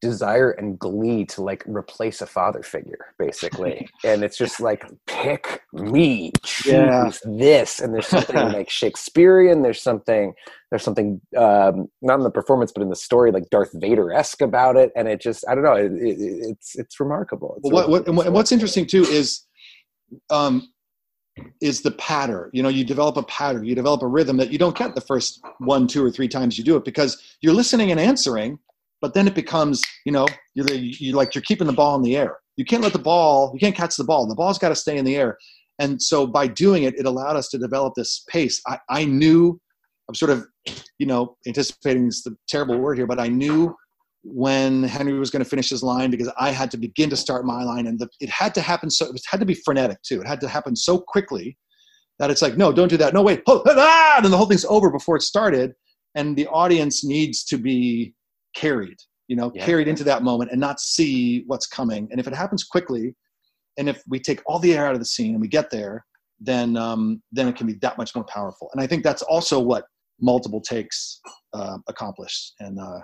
desire and glee to like replace a father figure basically. <laughs> And it's just like pick me choose yeah. this. And there's something <laughs> like shakespearean there's something there's something um, not in the performance but in the story like darth vader-esque about it. And it just i don't know it, it, it's it's remarkable. It's well, what, what, and what's interesting too is um is the pattern you know you develop a pattern you develop a rhythm that you don't get the first one two or three times you do it because you're listening and answering but then it becomes you know you're, you like you're keeping the ball in the air. You can't let the ball you can't catch the ball. The ball's got to stay in the air. And so by doing it it allowed us to develop this pace. I, I knew i'm sort of you know anticipating is the terrible word here but i knew when henry was going to finish his line because i had to begin to start my line and the, it had to happen so it had to be frenetic too. It had to happen so quickly that it's like no don't do that. No wait <laughs> ah! and the whole thing's over before it started. And the audience needs to be carried you know yeah. carried into that moment and not see what's coming. And if it happens quickly and if we take all the air out of the scene and we get there then um, then it can be that much more powerful. And i think that's also what multiple takes uh, accomplished and uh,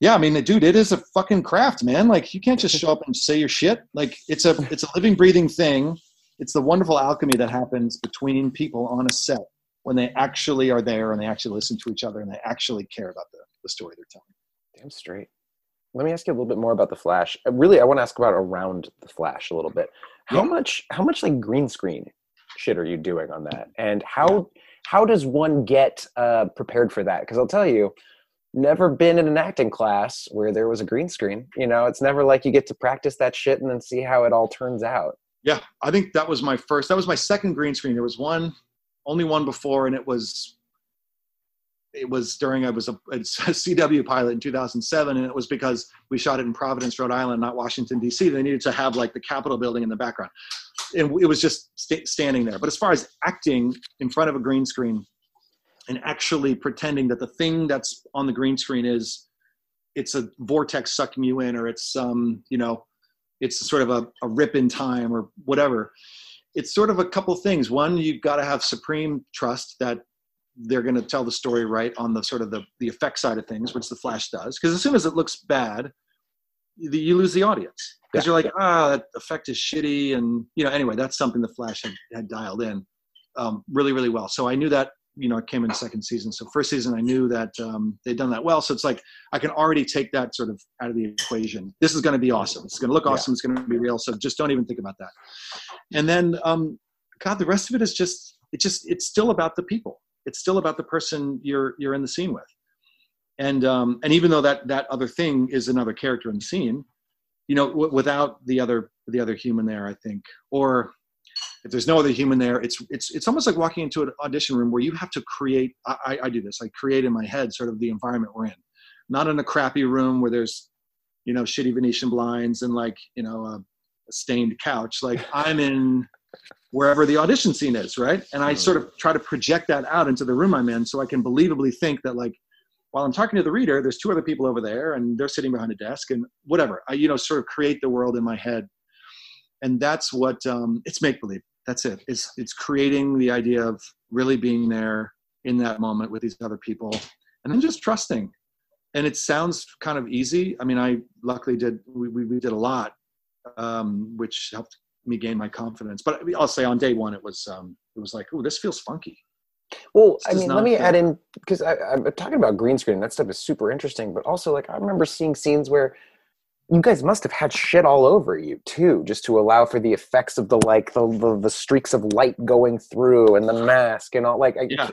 yeah i mean dude it is a fucking craft man. Like you can't just <laughs> show up and say your shit. Like it's a it's a living breathing thing. It's the wonderful alchemy that happens between people on a set when they actually are there and they actually listen to each other and they actually care about the, the story they're telling. Damn straight. let me ask you a little bit more about the Flash. Uh, really, I want to ask about around the Flash a little bit. How yeah. much how much like green screen shit are you doing on that? And how how does one get uh, prepared for that? Because I'll tell you, never been in an acting class where there was a green screen. You know, it's never like you get to practice that shit and then see how it all turns out. Yeah, I think that was my first. That was my second green screen. There was one, only one before, and it was it was during I was a, a, <laughs> CW pilot in 2007, and it was because we shot it in Providence, Rhode Island, not Washington D.C. They needed to have like the Capitol building in the background, and it was just st- standing there. But as far as acting in front of a green screen and actually pretending that the thing that's on the green screen is it's a vortex sucking you in, or it's um you know it's sort of a, a rip in time or whatever. It's sort of a couple things. One, you've got to have supreme trust that they're going to tell the story right on the sort of the, the effect side of things, which the Flash does. Because as soon as it looks bad, you lose the audience because yeah. you're like, ah, oh, that effect is shitty, and you know. Anyway, that's something the Flash had, had dialed in um, really, really well. So I knew that you know it came in second season. So first season, I knew that um, they'd done that well. So it's like I can already take that sort of out of the equation. This is going to be awesome. It's going to look awesome. Yeah. It's going to be real. So just don't even think about that. And then, um, God, the rest of it is just it just it's still about the people it's still about the person you're you're in the scene with. And um, and even though that that other thing is another character in the scene you know w- without the other the other human there i think or if there's no other human there it's it's it's almost like walking into an audition room where you have to create i i do this i create in my head sort of the environment we're in. Not in a crappy room where there's you know shitty venetian blinds and like you know a, a stained couch. Like i'm in wherever the audition scene is, right? And I sort of try to project that out into the room I'm in so I can believably think that like while I'm talking to the reader, there's two other people over there and they're sitting behind a desk and whatever. I, you know, sort of create the world in my head. And that's what um, it's make believe. That's it. It's it's creating the idea of really being there in that moment with these other people and then just trusting. And it sounds kind of easy. I mean, I luckily did we, we, we did a lot, um, which helped me gain my confidence. But I'll say on day one, it was um, it was like, oh, this feels funky. Well, this I mean, let me add in because I'm talking about green screen. That stuff is super interesting, but also like I remember seeing scenes where you guys must have had shit all over you too, just to allow for the effects of the like the the, the streaks of light going through and the mask and all. Like, yeah.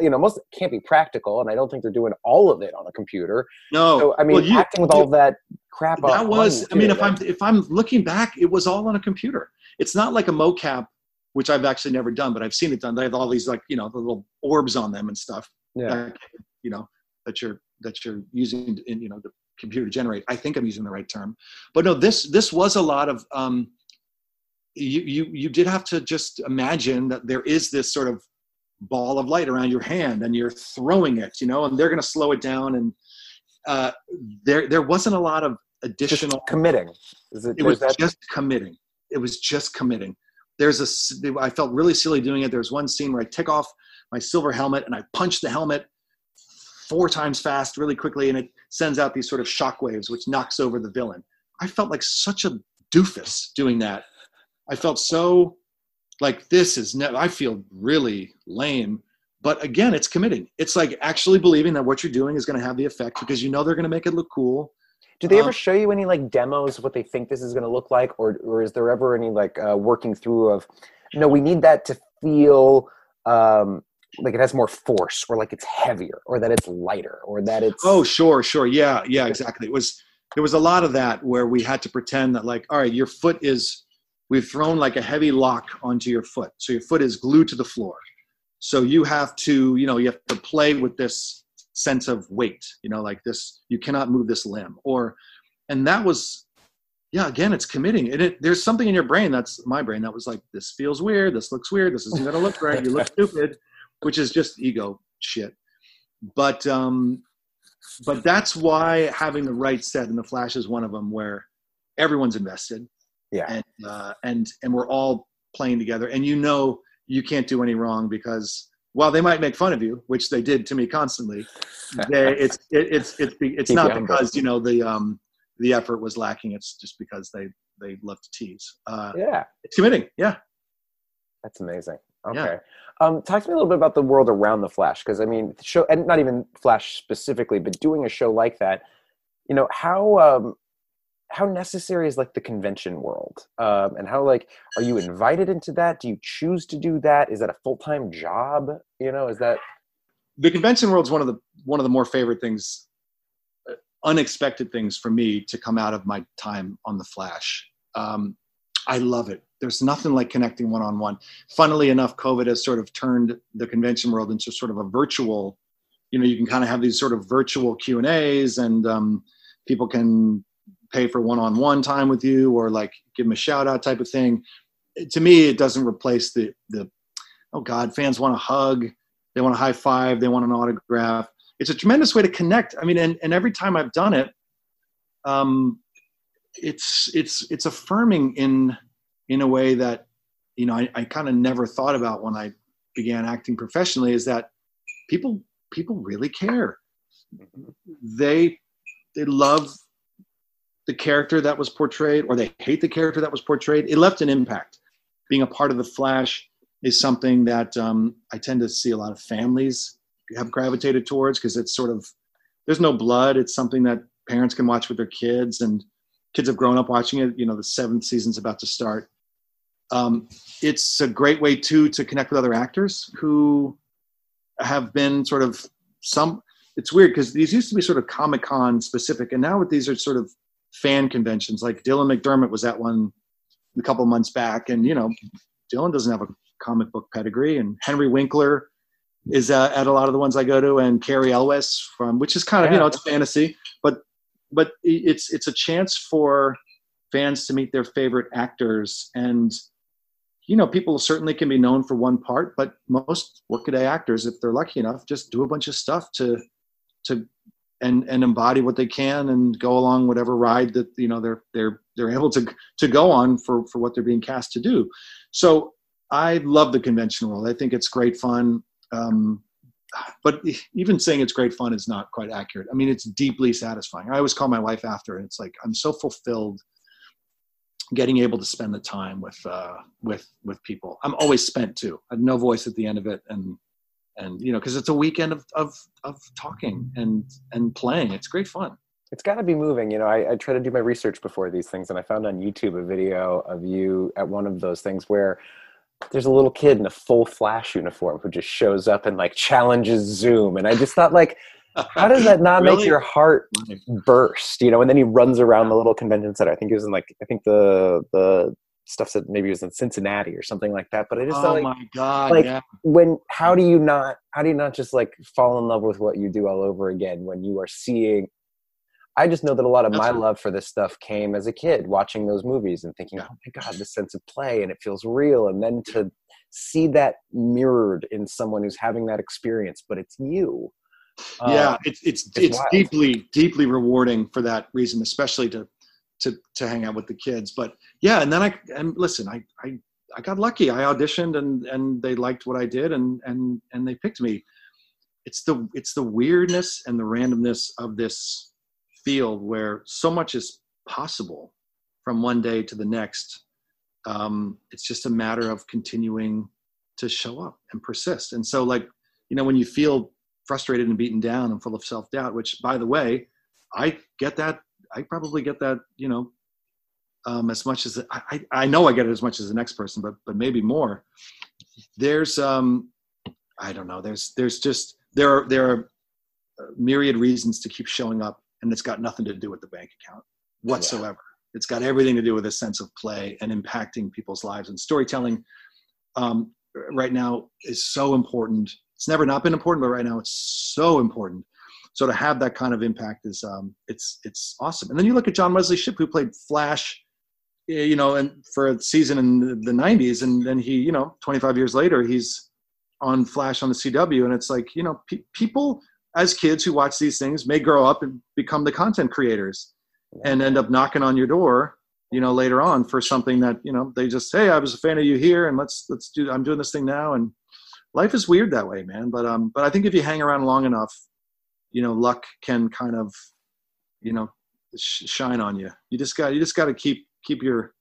you know, most can't be practical, and I don't think they're doing all of it on a computer. No, so, I mean, well, you, acting with you, all that crap. That was, I mean, if I'm if I'm looking back, it was all on a computer. It's not like a mocap, which I've actually never done, but I've seen it done. They have all these like you know the little orbs on them and stuff. Yeah, that, you know that you're that you're using in you know the computer generate. I think I'm using the right term, but no, this this was a lot of. Um, you you you did have to just imagine that there is this sort of ball of light around your hand and you're throwing it, you know, and they're going to slow it down and uh, there there wasn't a lot of additional just committing. It, it was that... just committing. It was just committing. There's a I felt really silly doing it. There's one scene where I take off my silver helmet and I punch the helmet four times fast really quickly and it sends out these sort of shockwaves which knocks over the villain. I felt like such a doofus doing that. I felt so like this is ne- i feel really lame. But again it's committing. It's like actually believing that what you're doing is going to have the effect because you know they're going to make it look cool. Do they um, ever show you any like demos of what they think this is going to look like or or is there ever any like uh, working through of no we need that to feel um, like it has more force or like it's heavier or that it's lighter or that it's oh sure sure. Yeah yeah exactly. It was there was a lot of that where we had to pretend that like all right your foot is we've thrown like a heavy lock onto your foot. So your foot is glued to the floor. So you have to you know you have to play with this sense of weight you know like this you cannot move this limb. Or and that was yeah again it's committing. And it, there's something in your brain that's my brain that was like this feels weird. This looks weird. This isn't going to look right. You look <laughs> stupid which is just ego shit. But um, but that's why having the right set in the Flash is one of them where everyone's invested. Yeah. And uh, and and we're all playing together, and you know you can't do any wrong because while they might make fun of you, which they did to me constantly, they, <laughs> it's it, it's it's it's not because you know the um the effort was lacking. It's just because they they love to tease. Uh, yeah, it's committing. Yeah, that's amazing. Okay. Yeah. Um, talk to me a little bit about the world around the Flash, because I mean, show and not even Flash specifically, but doing a show like that, you know how um, how necessary is like the convention world? Um, and how like are you invited into that? Do you choose to do that? Is that a full-time job? You know is that the convention world is one of the one of the more favorite things uh, unexpected things for me to come out of my time on the flash. Um, i love it there's nothing like connecting one-on-one. Funnily enough covid has sort of turned the convention world into sort of a virtual you know you can kind of have these sort of virtual q and a's and um, people can pay for one-on-one time with you or like give them a shout out type of thing. To me it doesn't replace the the oh god fans want a hug they want a high five they want an autograph. It's a tremendous way to connect. I mean and, and every time i've done it um it's it's it's affirming in in a way that you know i, I kind of never thought about when i began acting professionally is that people people really care they they love the character that was portrayed or they hate the character that was portrayed, it left an impact. Being a part of the Flash is something that um, I tend to see a lot of families have gravitated towards because it's sort of there's no blood. It's something that parents can watch with their kids, and kids have grown up watching it. You know, the seventh season's about to start. Um, it's a great way too to connect with other actors who have been sort of some. It's weird because these used to be sort of Comic Con specific, and now with these are sort of fan conventions. Like Dylan McDermott was at one a couple months back, and you know, Dylan doesn't have a comic book pedigree, and Henry Winkler is uh, at a lot of the ones I go to, and Cary Elwes from, which is kind of yeah. you know it's fantasy, but but it's it's a chance for fans to meet their favorite actors and you know people certainly can be known for one part but most workaday actors if they're lucky enough just do a bunch of stuff to to and and embody what they can and go along whatever ride that you know they're they're they're able to to go on for for what they're being cast to do. So i love the convention world. I think it's great fun um, but even saying it's great fun is not quite accurate. I mean it's deeply satisfying. I always call my wife after and it's like i'm so fulfilled getting able to spend the time with uh with with people. I'm always spent too. I have no voice at the end of it and and you know because it's a weekend of, of of talking and and playing. It's great fun. It's got to be moving. You know I, I try to do my research before these things and i found on youtube a video of you at one of those things where there's a little kid in a full flash uniform who just shows up and like challenges zoom and i just thought like how does that not really? make your heart burst you know and then he runs around the little convention center i think he was in like i think the the stuff said maybe he was in Cincinnati or something like that. But I just oh like, my god, like yeah. when how do you not how do you not just like fall in love with what you do all over again when you are seeing? I just know that a lot of That's my right. love for this stuff came as a kid watching those movies and thinking, yeah. oh my god, this sense of play and it feels real, and then to see that mirrored in someone who's having that experience, but it's you. Yeah, um, it's it's it's, it's deeply deeply rewarding for that reason, especially to to to hang out with the kids. But yeah, and then I and listen, I I I got lucky. I auditioned and and they liked what I did and and and they picked me. It's the it's the weirdness and the randomness of this field where so much is possible from one day to the next. Um, it's just a matter of continuing to show up and persist. And so, like you know, when you feel frustrated and beaten down and full of self doubt, which by the way, I get that I probably get that, you know, um, as much as I, I know I get it as much as the next person, but but maybe more. There's um, I don't know. There's there's just there are there are myriad reasons to keep showing up, and it's got nothing to do with the bank account whatsoever. It's got everything to do with a sense of play and impacting people's lives and storytelling. Um, right now is so important. It's never not been important, but right now it's so important so to have that kind of impact is um, it's it's awesome. And then you look at John Wesley Shipp, who played Flash, eh, you know, and for a season in the, 90s, and then he, you know, 25 years later, he's on Flash on the CW, and it's like, you know, pe- people as kids who watch these things may grow up and become the content creators and end up knocking on your door you know later on for something that you know they just hey i was a fan of you here and let's let's do i'm doing this thing now and life is weird that way man. But um but i think if you hang around long enough you know luck can kind of you know sh- shine on you. You just got you just got to keep keep your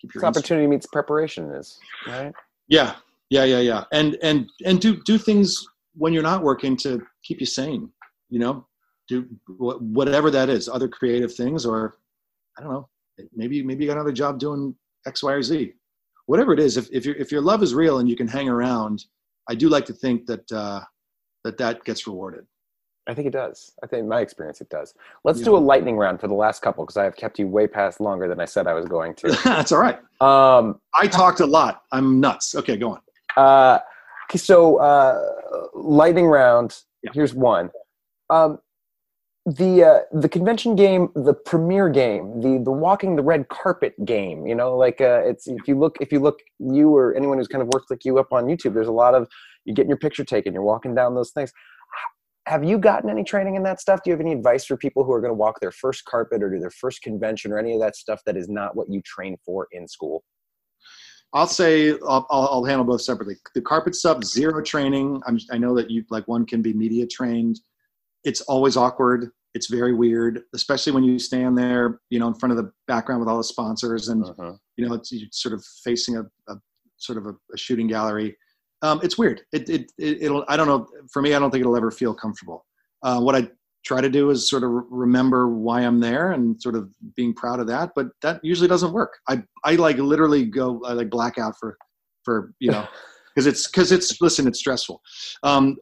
keep your opportunity meets preparation is right? Yeah. Yeah yeah yeah. And and and do do things when you're not working to keep you sane you know? Do whatever that is, other creative things, or I don't know, maybe maybe you got another job doing X, Y, or Z. Whatever it is, if if your if your love is real and you can hang around, I do like to think that uh, that that gets rewarded. I think it does. I think in my experience it does. Let's yeah. do a lightning round for the last couple because I have kept you way past longer than I said I was going to. <laughs> That's all right. Um, I talked a lot. I'm nuts. Okay, go on. Uh, so uh, lightning round. Yeah. Here's one. Um, the uh, the convention game, the premiere game, the the walking the red carpet game. You know, like uh, it's if you look if you look you or anyone who's kind of worked like you up on YouTube, there's a lot of you getting your picture taken, you're walking down those things. Have you gotten any training in that stuff? Do you have any advice for people who are going to walk their first carpet or do their first convention or any of that stuff that is not what you train for in school? I'll say I'll, I'll handle both separately. The carpet stuff, zero training. I'm, I know that you like one can be media trained it's always awkward. It's very weird, especially when you stand there, you know, in front of the background with all the sponsors, and uh-huh. you know, it's sort of facing a, a sort of a, a, shooting gallery. Um, it's weird. It, it, it will I don't know. For me, I don't think it'll ever feel comfortable. Uh, what I try to do is sort of remember why I'm there and sort of being proud of that. But that usually doesn't work. I I like literally go I like black out for for you know <laughs> because it's because it's listen it's stressful. Um,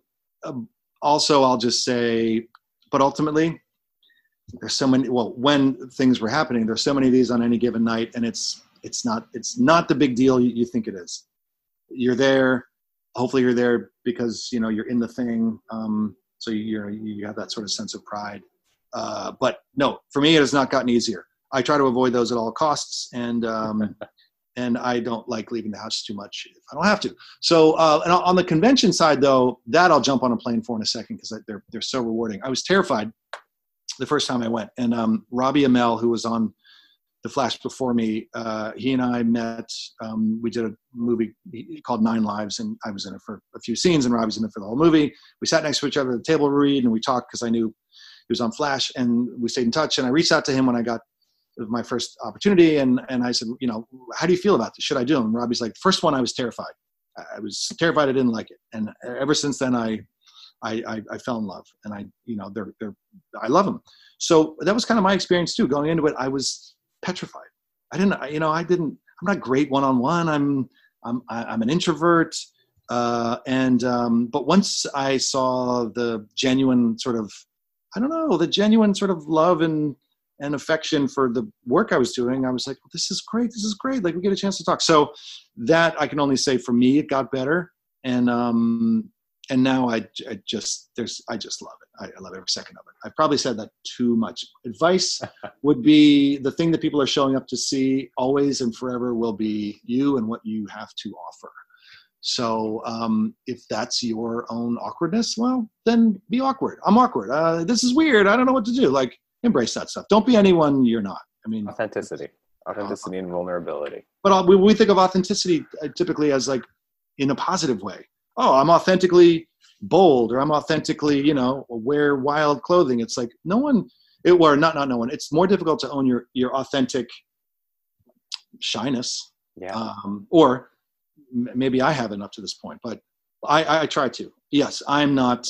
um, also, I'll just say, but ultimately, there's so many. Well, when things were happening, there's so many of these on any given night, and it's it's not it's not the big deal you, think it is. You're there. Hopefully, you're there because you know you're in the thing. Um, so you you have that sort of sense of pride. Uh, but no, for me, it has not gotten easier. I try to avoid those at all costs, and um, <laughs> and I don't like leaving the house too much if I don't have to. So, uh, and on the convention side, though, that I'll jump on a plane for in a second because they're they're so rewarding. I was terrified the first time I went, and um, Robbie Amell, who was on the Flash before me, uh, he and I met. Um, we did a movie called Nine Lives, and I was in it for a few scenes, and Robbie's in it for the whole movie. We sat next to each other at the table read, and we talked because I knew he was on Flash, and we stayed in touch. And I reached out to him when I got my first opportunity. And, and I said, you know, how do you feel about this? Should I do them? And Robbie's like, first one, I was terrified. I was terrified. I didn't like it. And ever since then, I, I, I, I fell in love and I, you know, they're, they're, I love them. So that was kind of my experience too. Going into it, I was petrified. I didn't, you know, I didn't, I'm not great one-on-one. I'm, I'm, I'm an introvert. Uh, and, um, but once I saw the genuine sort of, I don't know, the genuine sort of love and, and affection for the work I was doing, I was like, well, this is great. This is great. Like we get a chance to talk. So that I can only say for me, it got better. And, um, and now I, I just, there's, I just love it. I, I love every second of it. I've probably said that too much. Advice <laughs> would be the thing that people are showing up to see always and forever will be you and what you have to offer. So um, if that's your own awkwardness, well, then be awkward. I'm awkward. Uh, this is weird. I don't know what to do. Like, embrace that stuff. Don't be anyone you're not. I mean, authenticity, authenticity uh, and vulnerability. But we, we think of authenticity uh, typically as like in a positive way. Oh, I'm authentically bold, or I'm authentically, you know, wear wild clothing. It's like no one, it were not not no one. It's more difficult to own your your authentic shyness. Yeah. Um, or maybe I haven't up to this point, but I, I try to. Yes, I'm not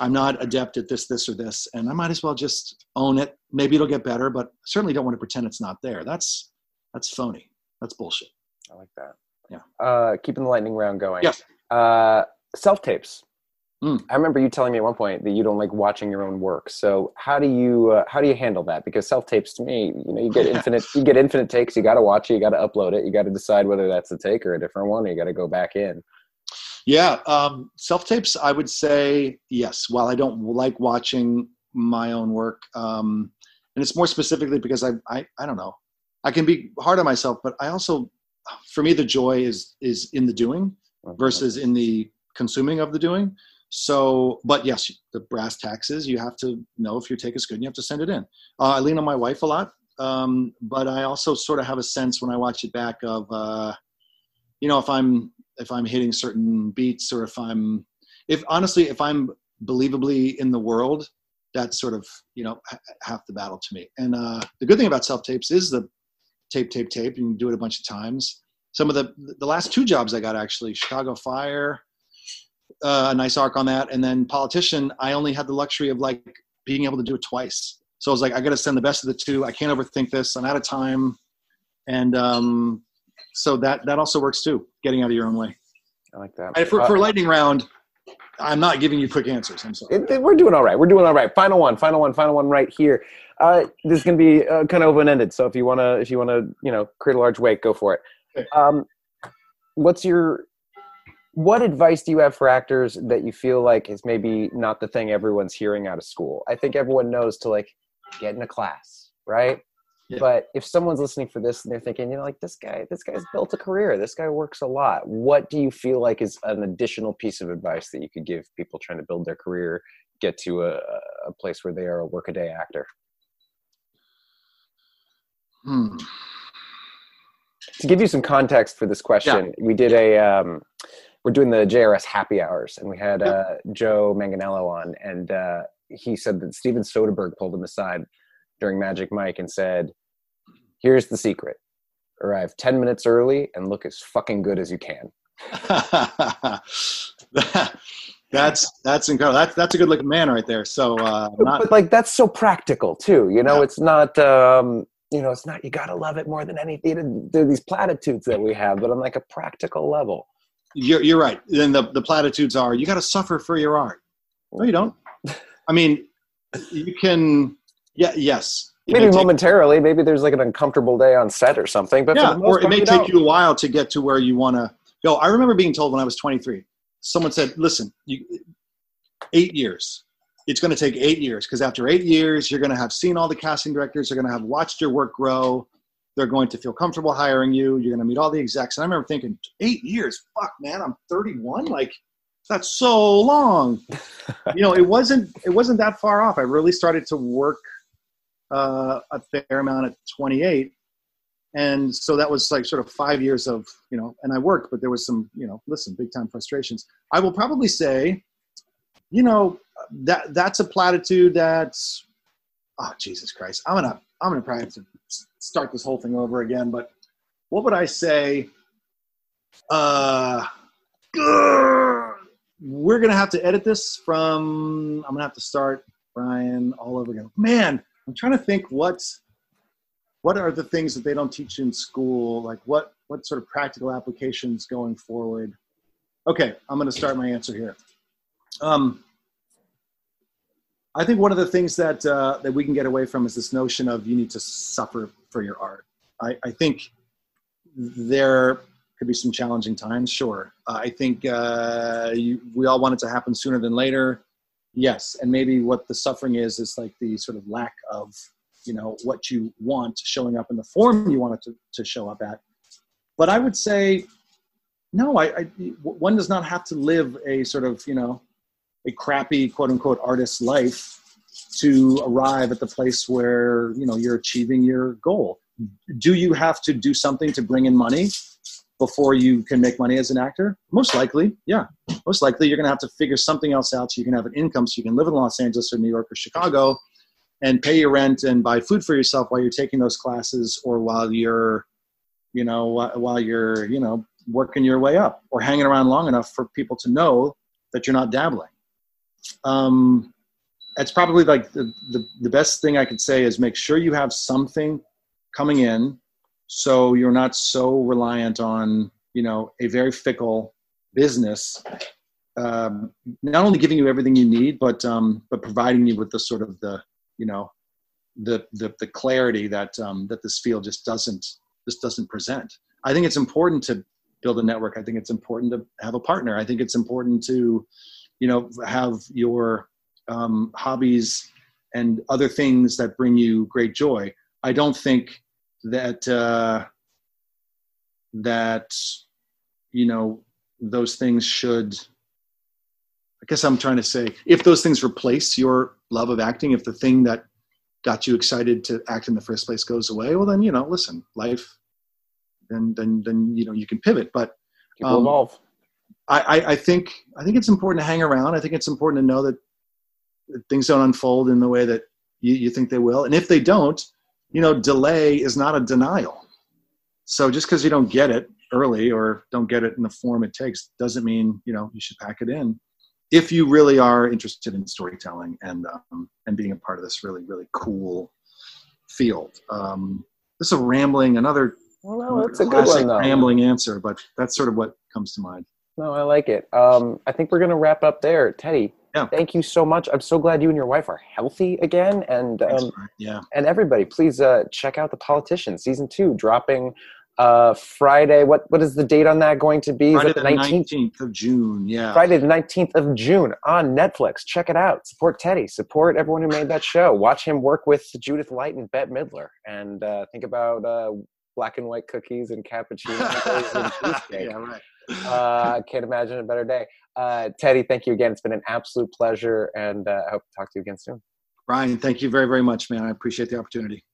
I'm not adept at this, this, or this, and I might as well just own it. Maybe it'll get better, but certainly don't want to pretend it's not there. That's that's phony. That's bullshit. I like that. Yeah. Uh, keeping the lightning round going. Yes. Uh, self tapes. Mm. I remember you telling me at one point that you don't like watching your own work. So how do you uh, how do you handle that? Because self tapes to me, you know, you get <laughs> infinite you get infinite takes. You got to watch it. You got to upload it. You got to decide whether that's a take or a different one. you got to go back in. Yeah, um, self tapes. I would say yes. While I don't like watching my own work, um, and it's more specifically because I, I I don't know. I can be hard on myself, but I also, for me, the joy is is in the doing versus in the consuming of the doing. So, but yes, the brass taxes. You have to know if your take is good. and You have to send it in. Uh, I lean on my wife a lot, um, but I also sort of have a sense when I watch it back of, uh, you know, if I'm if I'm hitting certain beats or if I'm if honestly if I'm believably in the world that's sort of you know half the battle to me and uh, the good thing about self tapes is the tape tape tape you can do it a bunch of times some of the the last two jobs i got actually chicago fire uh, a nice arc on that and then politician i only had the luxury of like being able to do it twice. So I was like, I got to send the best of the two. I can't overthink this. I'm out of time, and um, so that that also works too. Getting out of your own way. I like that. And for, Uh, for lightning round, I'm not giving you quick answers. I'm sorry. It- it- we're doing all right. We're doing all right. Final one, final one, final one right here. Uh, this is going to be uh, kind of open ended. So if you want to, if you want to, you know, create a large wake, go for it. Okay. Um, what's your, what advice do you have for actors that you feel like is maybe not the thing everyone's hearing out of school? I think everyone knows to like get in a class, right? Yeah. But if someone's listening for this and they're thinking, you know, like this guy, this guy's built a career, this guy works a lot. What do you feel like is an additional piece of advice that you could give people trying to build their career, get to a, a place where they are a workaday actor? Hmm. To give you some context for this question, we did a, um, we're doing the JRS happy hours, and we had uh, Joe Manganiello on, and uh, he said that Steven Soderbergh pulled him aside during Magic Mike and said, "Here's the secret: arrive ten minutes early and look as fucking good as you can." <laughs> that's that's incredible. That's that's a good looking man right there. So uh, not but like that's so practical too. You know, Yeah. it's not. Um, you know, it's not. You gotta love it more than anything. There are these platitudes that we have, but on like a practical level. you're you're right. Then the the platitudes are you got to suffer for your art. No, you don't. <laughs> I mean, you can. Yeah. Yes. It maybe may take- momentarily maybe there's like an uncomfortable day on set or something but yeah, or it may you take don't. you a while to get to where you want to go. I remember being told when I was 23, someone said, "Listen, you, eight years. It's going to take eight years because after eight years, you're going to have seen all the casting directors. They're going to have watched your work grow. They're going to feel comfortable hiring you. You're going to meet all the execs." And I remember thinking, eight years? Fuck, man, I'm 31. Like, that's so long. <laughs> you know, it wasn't. It wasn't that far off. I really started to work uh, a fair amount at 28 and so that was like sort of five years of you know and i worked but there was some you know listen big time frustrations. I will probably say you know that that's a platitude that's oh jesus christ i'm gonna i'm gonna probably have to start this whole thing over again but what would i say? Uh we're gonna have to edit this from i'm gonna have to start brian all over again. Man i'm trying to think what's what are the things that they don't teach in school? Like what what sort of practical applications going forward? Okay i'm going to start my answer here. Um, i think one of the things that uh, that we can get away from is this notion of you need to suffer for your art. I, I think there could be some challenging times sure. Uh, i think uh, you, we all want it to happen sooner than later yes and maybe what the suffering is is like the sort of lack of you know what you want showing up in the form you want it to, to show up at. But i would say no I, I one does not have to live a sort of you know a crappy quote unquote artist life to arrive at the place where you know you're achieving your goal. Mm-hmm. Do you have to do something to bring in money before you can make money as an actor? Most likely yeah. Most likely you're going to have to figure something else out so you can have an income so you can live in los angeles or new york or chicago and pay your rent and buy food for yourself while you're taking those classes or while you're you know while you're you know working your way up or hanging around long enough for people to know that you're not dabbling. Um, that's probably like the, the, the best thing i could say is make sure you have something coming in so you're not so reliant on you know a very fickle business um, not only giving you everything you need but um, but providing you with the sort of the you know the the, the clarity that um, that this field just doesn't just doesn't present. I think it's important to build a network. I think it's important to have a partner. I think it's important to you know have your um, hobbies and other things that bring you great joy. I don't think that uh, that you know those things should I guess I'm trying to say if those things replace your love of acting, if the thing that got you excited to act in the first place goes away, well then you know, listen, life, then then then you know you can pivot. But Um, evolve. I, I, I think I think it's important to hang around. I think it's important to know that, that things don't unfold in the way that you, you think they will, and if they don't, you know, delay is not a denial. So just because you don't get it early or don't get it in the form it takes doesn't mean you know you should pack it in if you really are interested in storytelling and um, and being a part of this really really cool field. Um, this is a rambling another. Well, no, a good one though. Rambling answer, but that's sort of what comes to mind. No, I like it. Um, I think we're going to wrap up there, Teddy. Yeah. Thank you so much. I'm so glad you and your wife are healthy again. And um, yeah, and everybody, please uh, check out the Politician season two, dropping uh, Friday. What what is the date on that going to be? Is Friday it the nineteenth of June. Yeah, Friday the 19th of June on Netflix. Check it out. Support Teddy. Support everyone who made that show. Watch him work with Judith Light and Bette Midler. And uh, think about uh, black and white cookies and cappuccinos and <laughs> cheesecake. yeah, right. Uh, can't imagine a better day. Uh, Teddy, thank you again. It's been an absolute pleasure. And uh, I hope to talk to you again soon. Brian, thank you very very much, man. I appreciate the opportunity.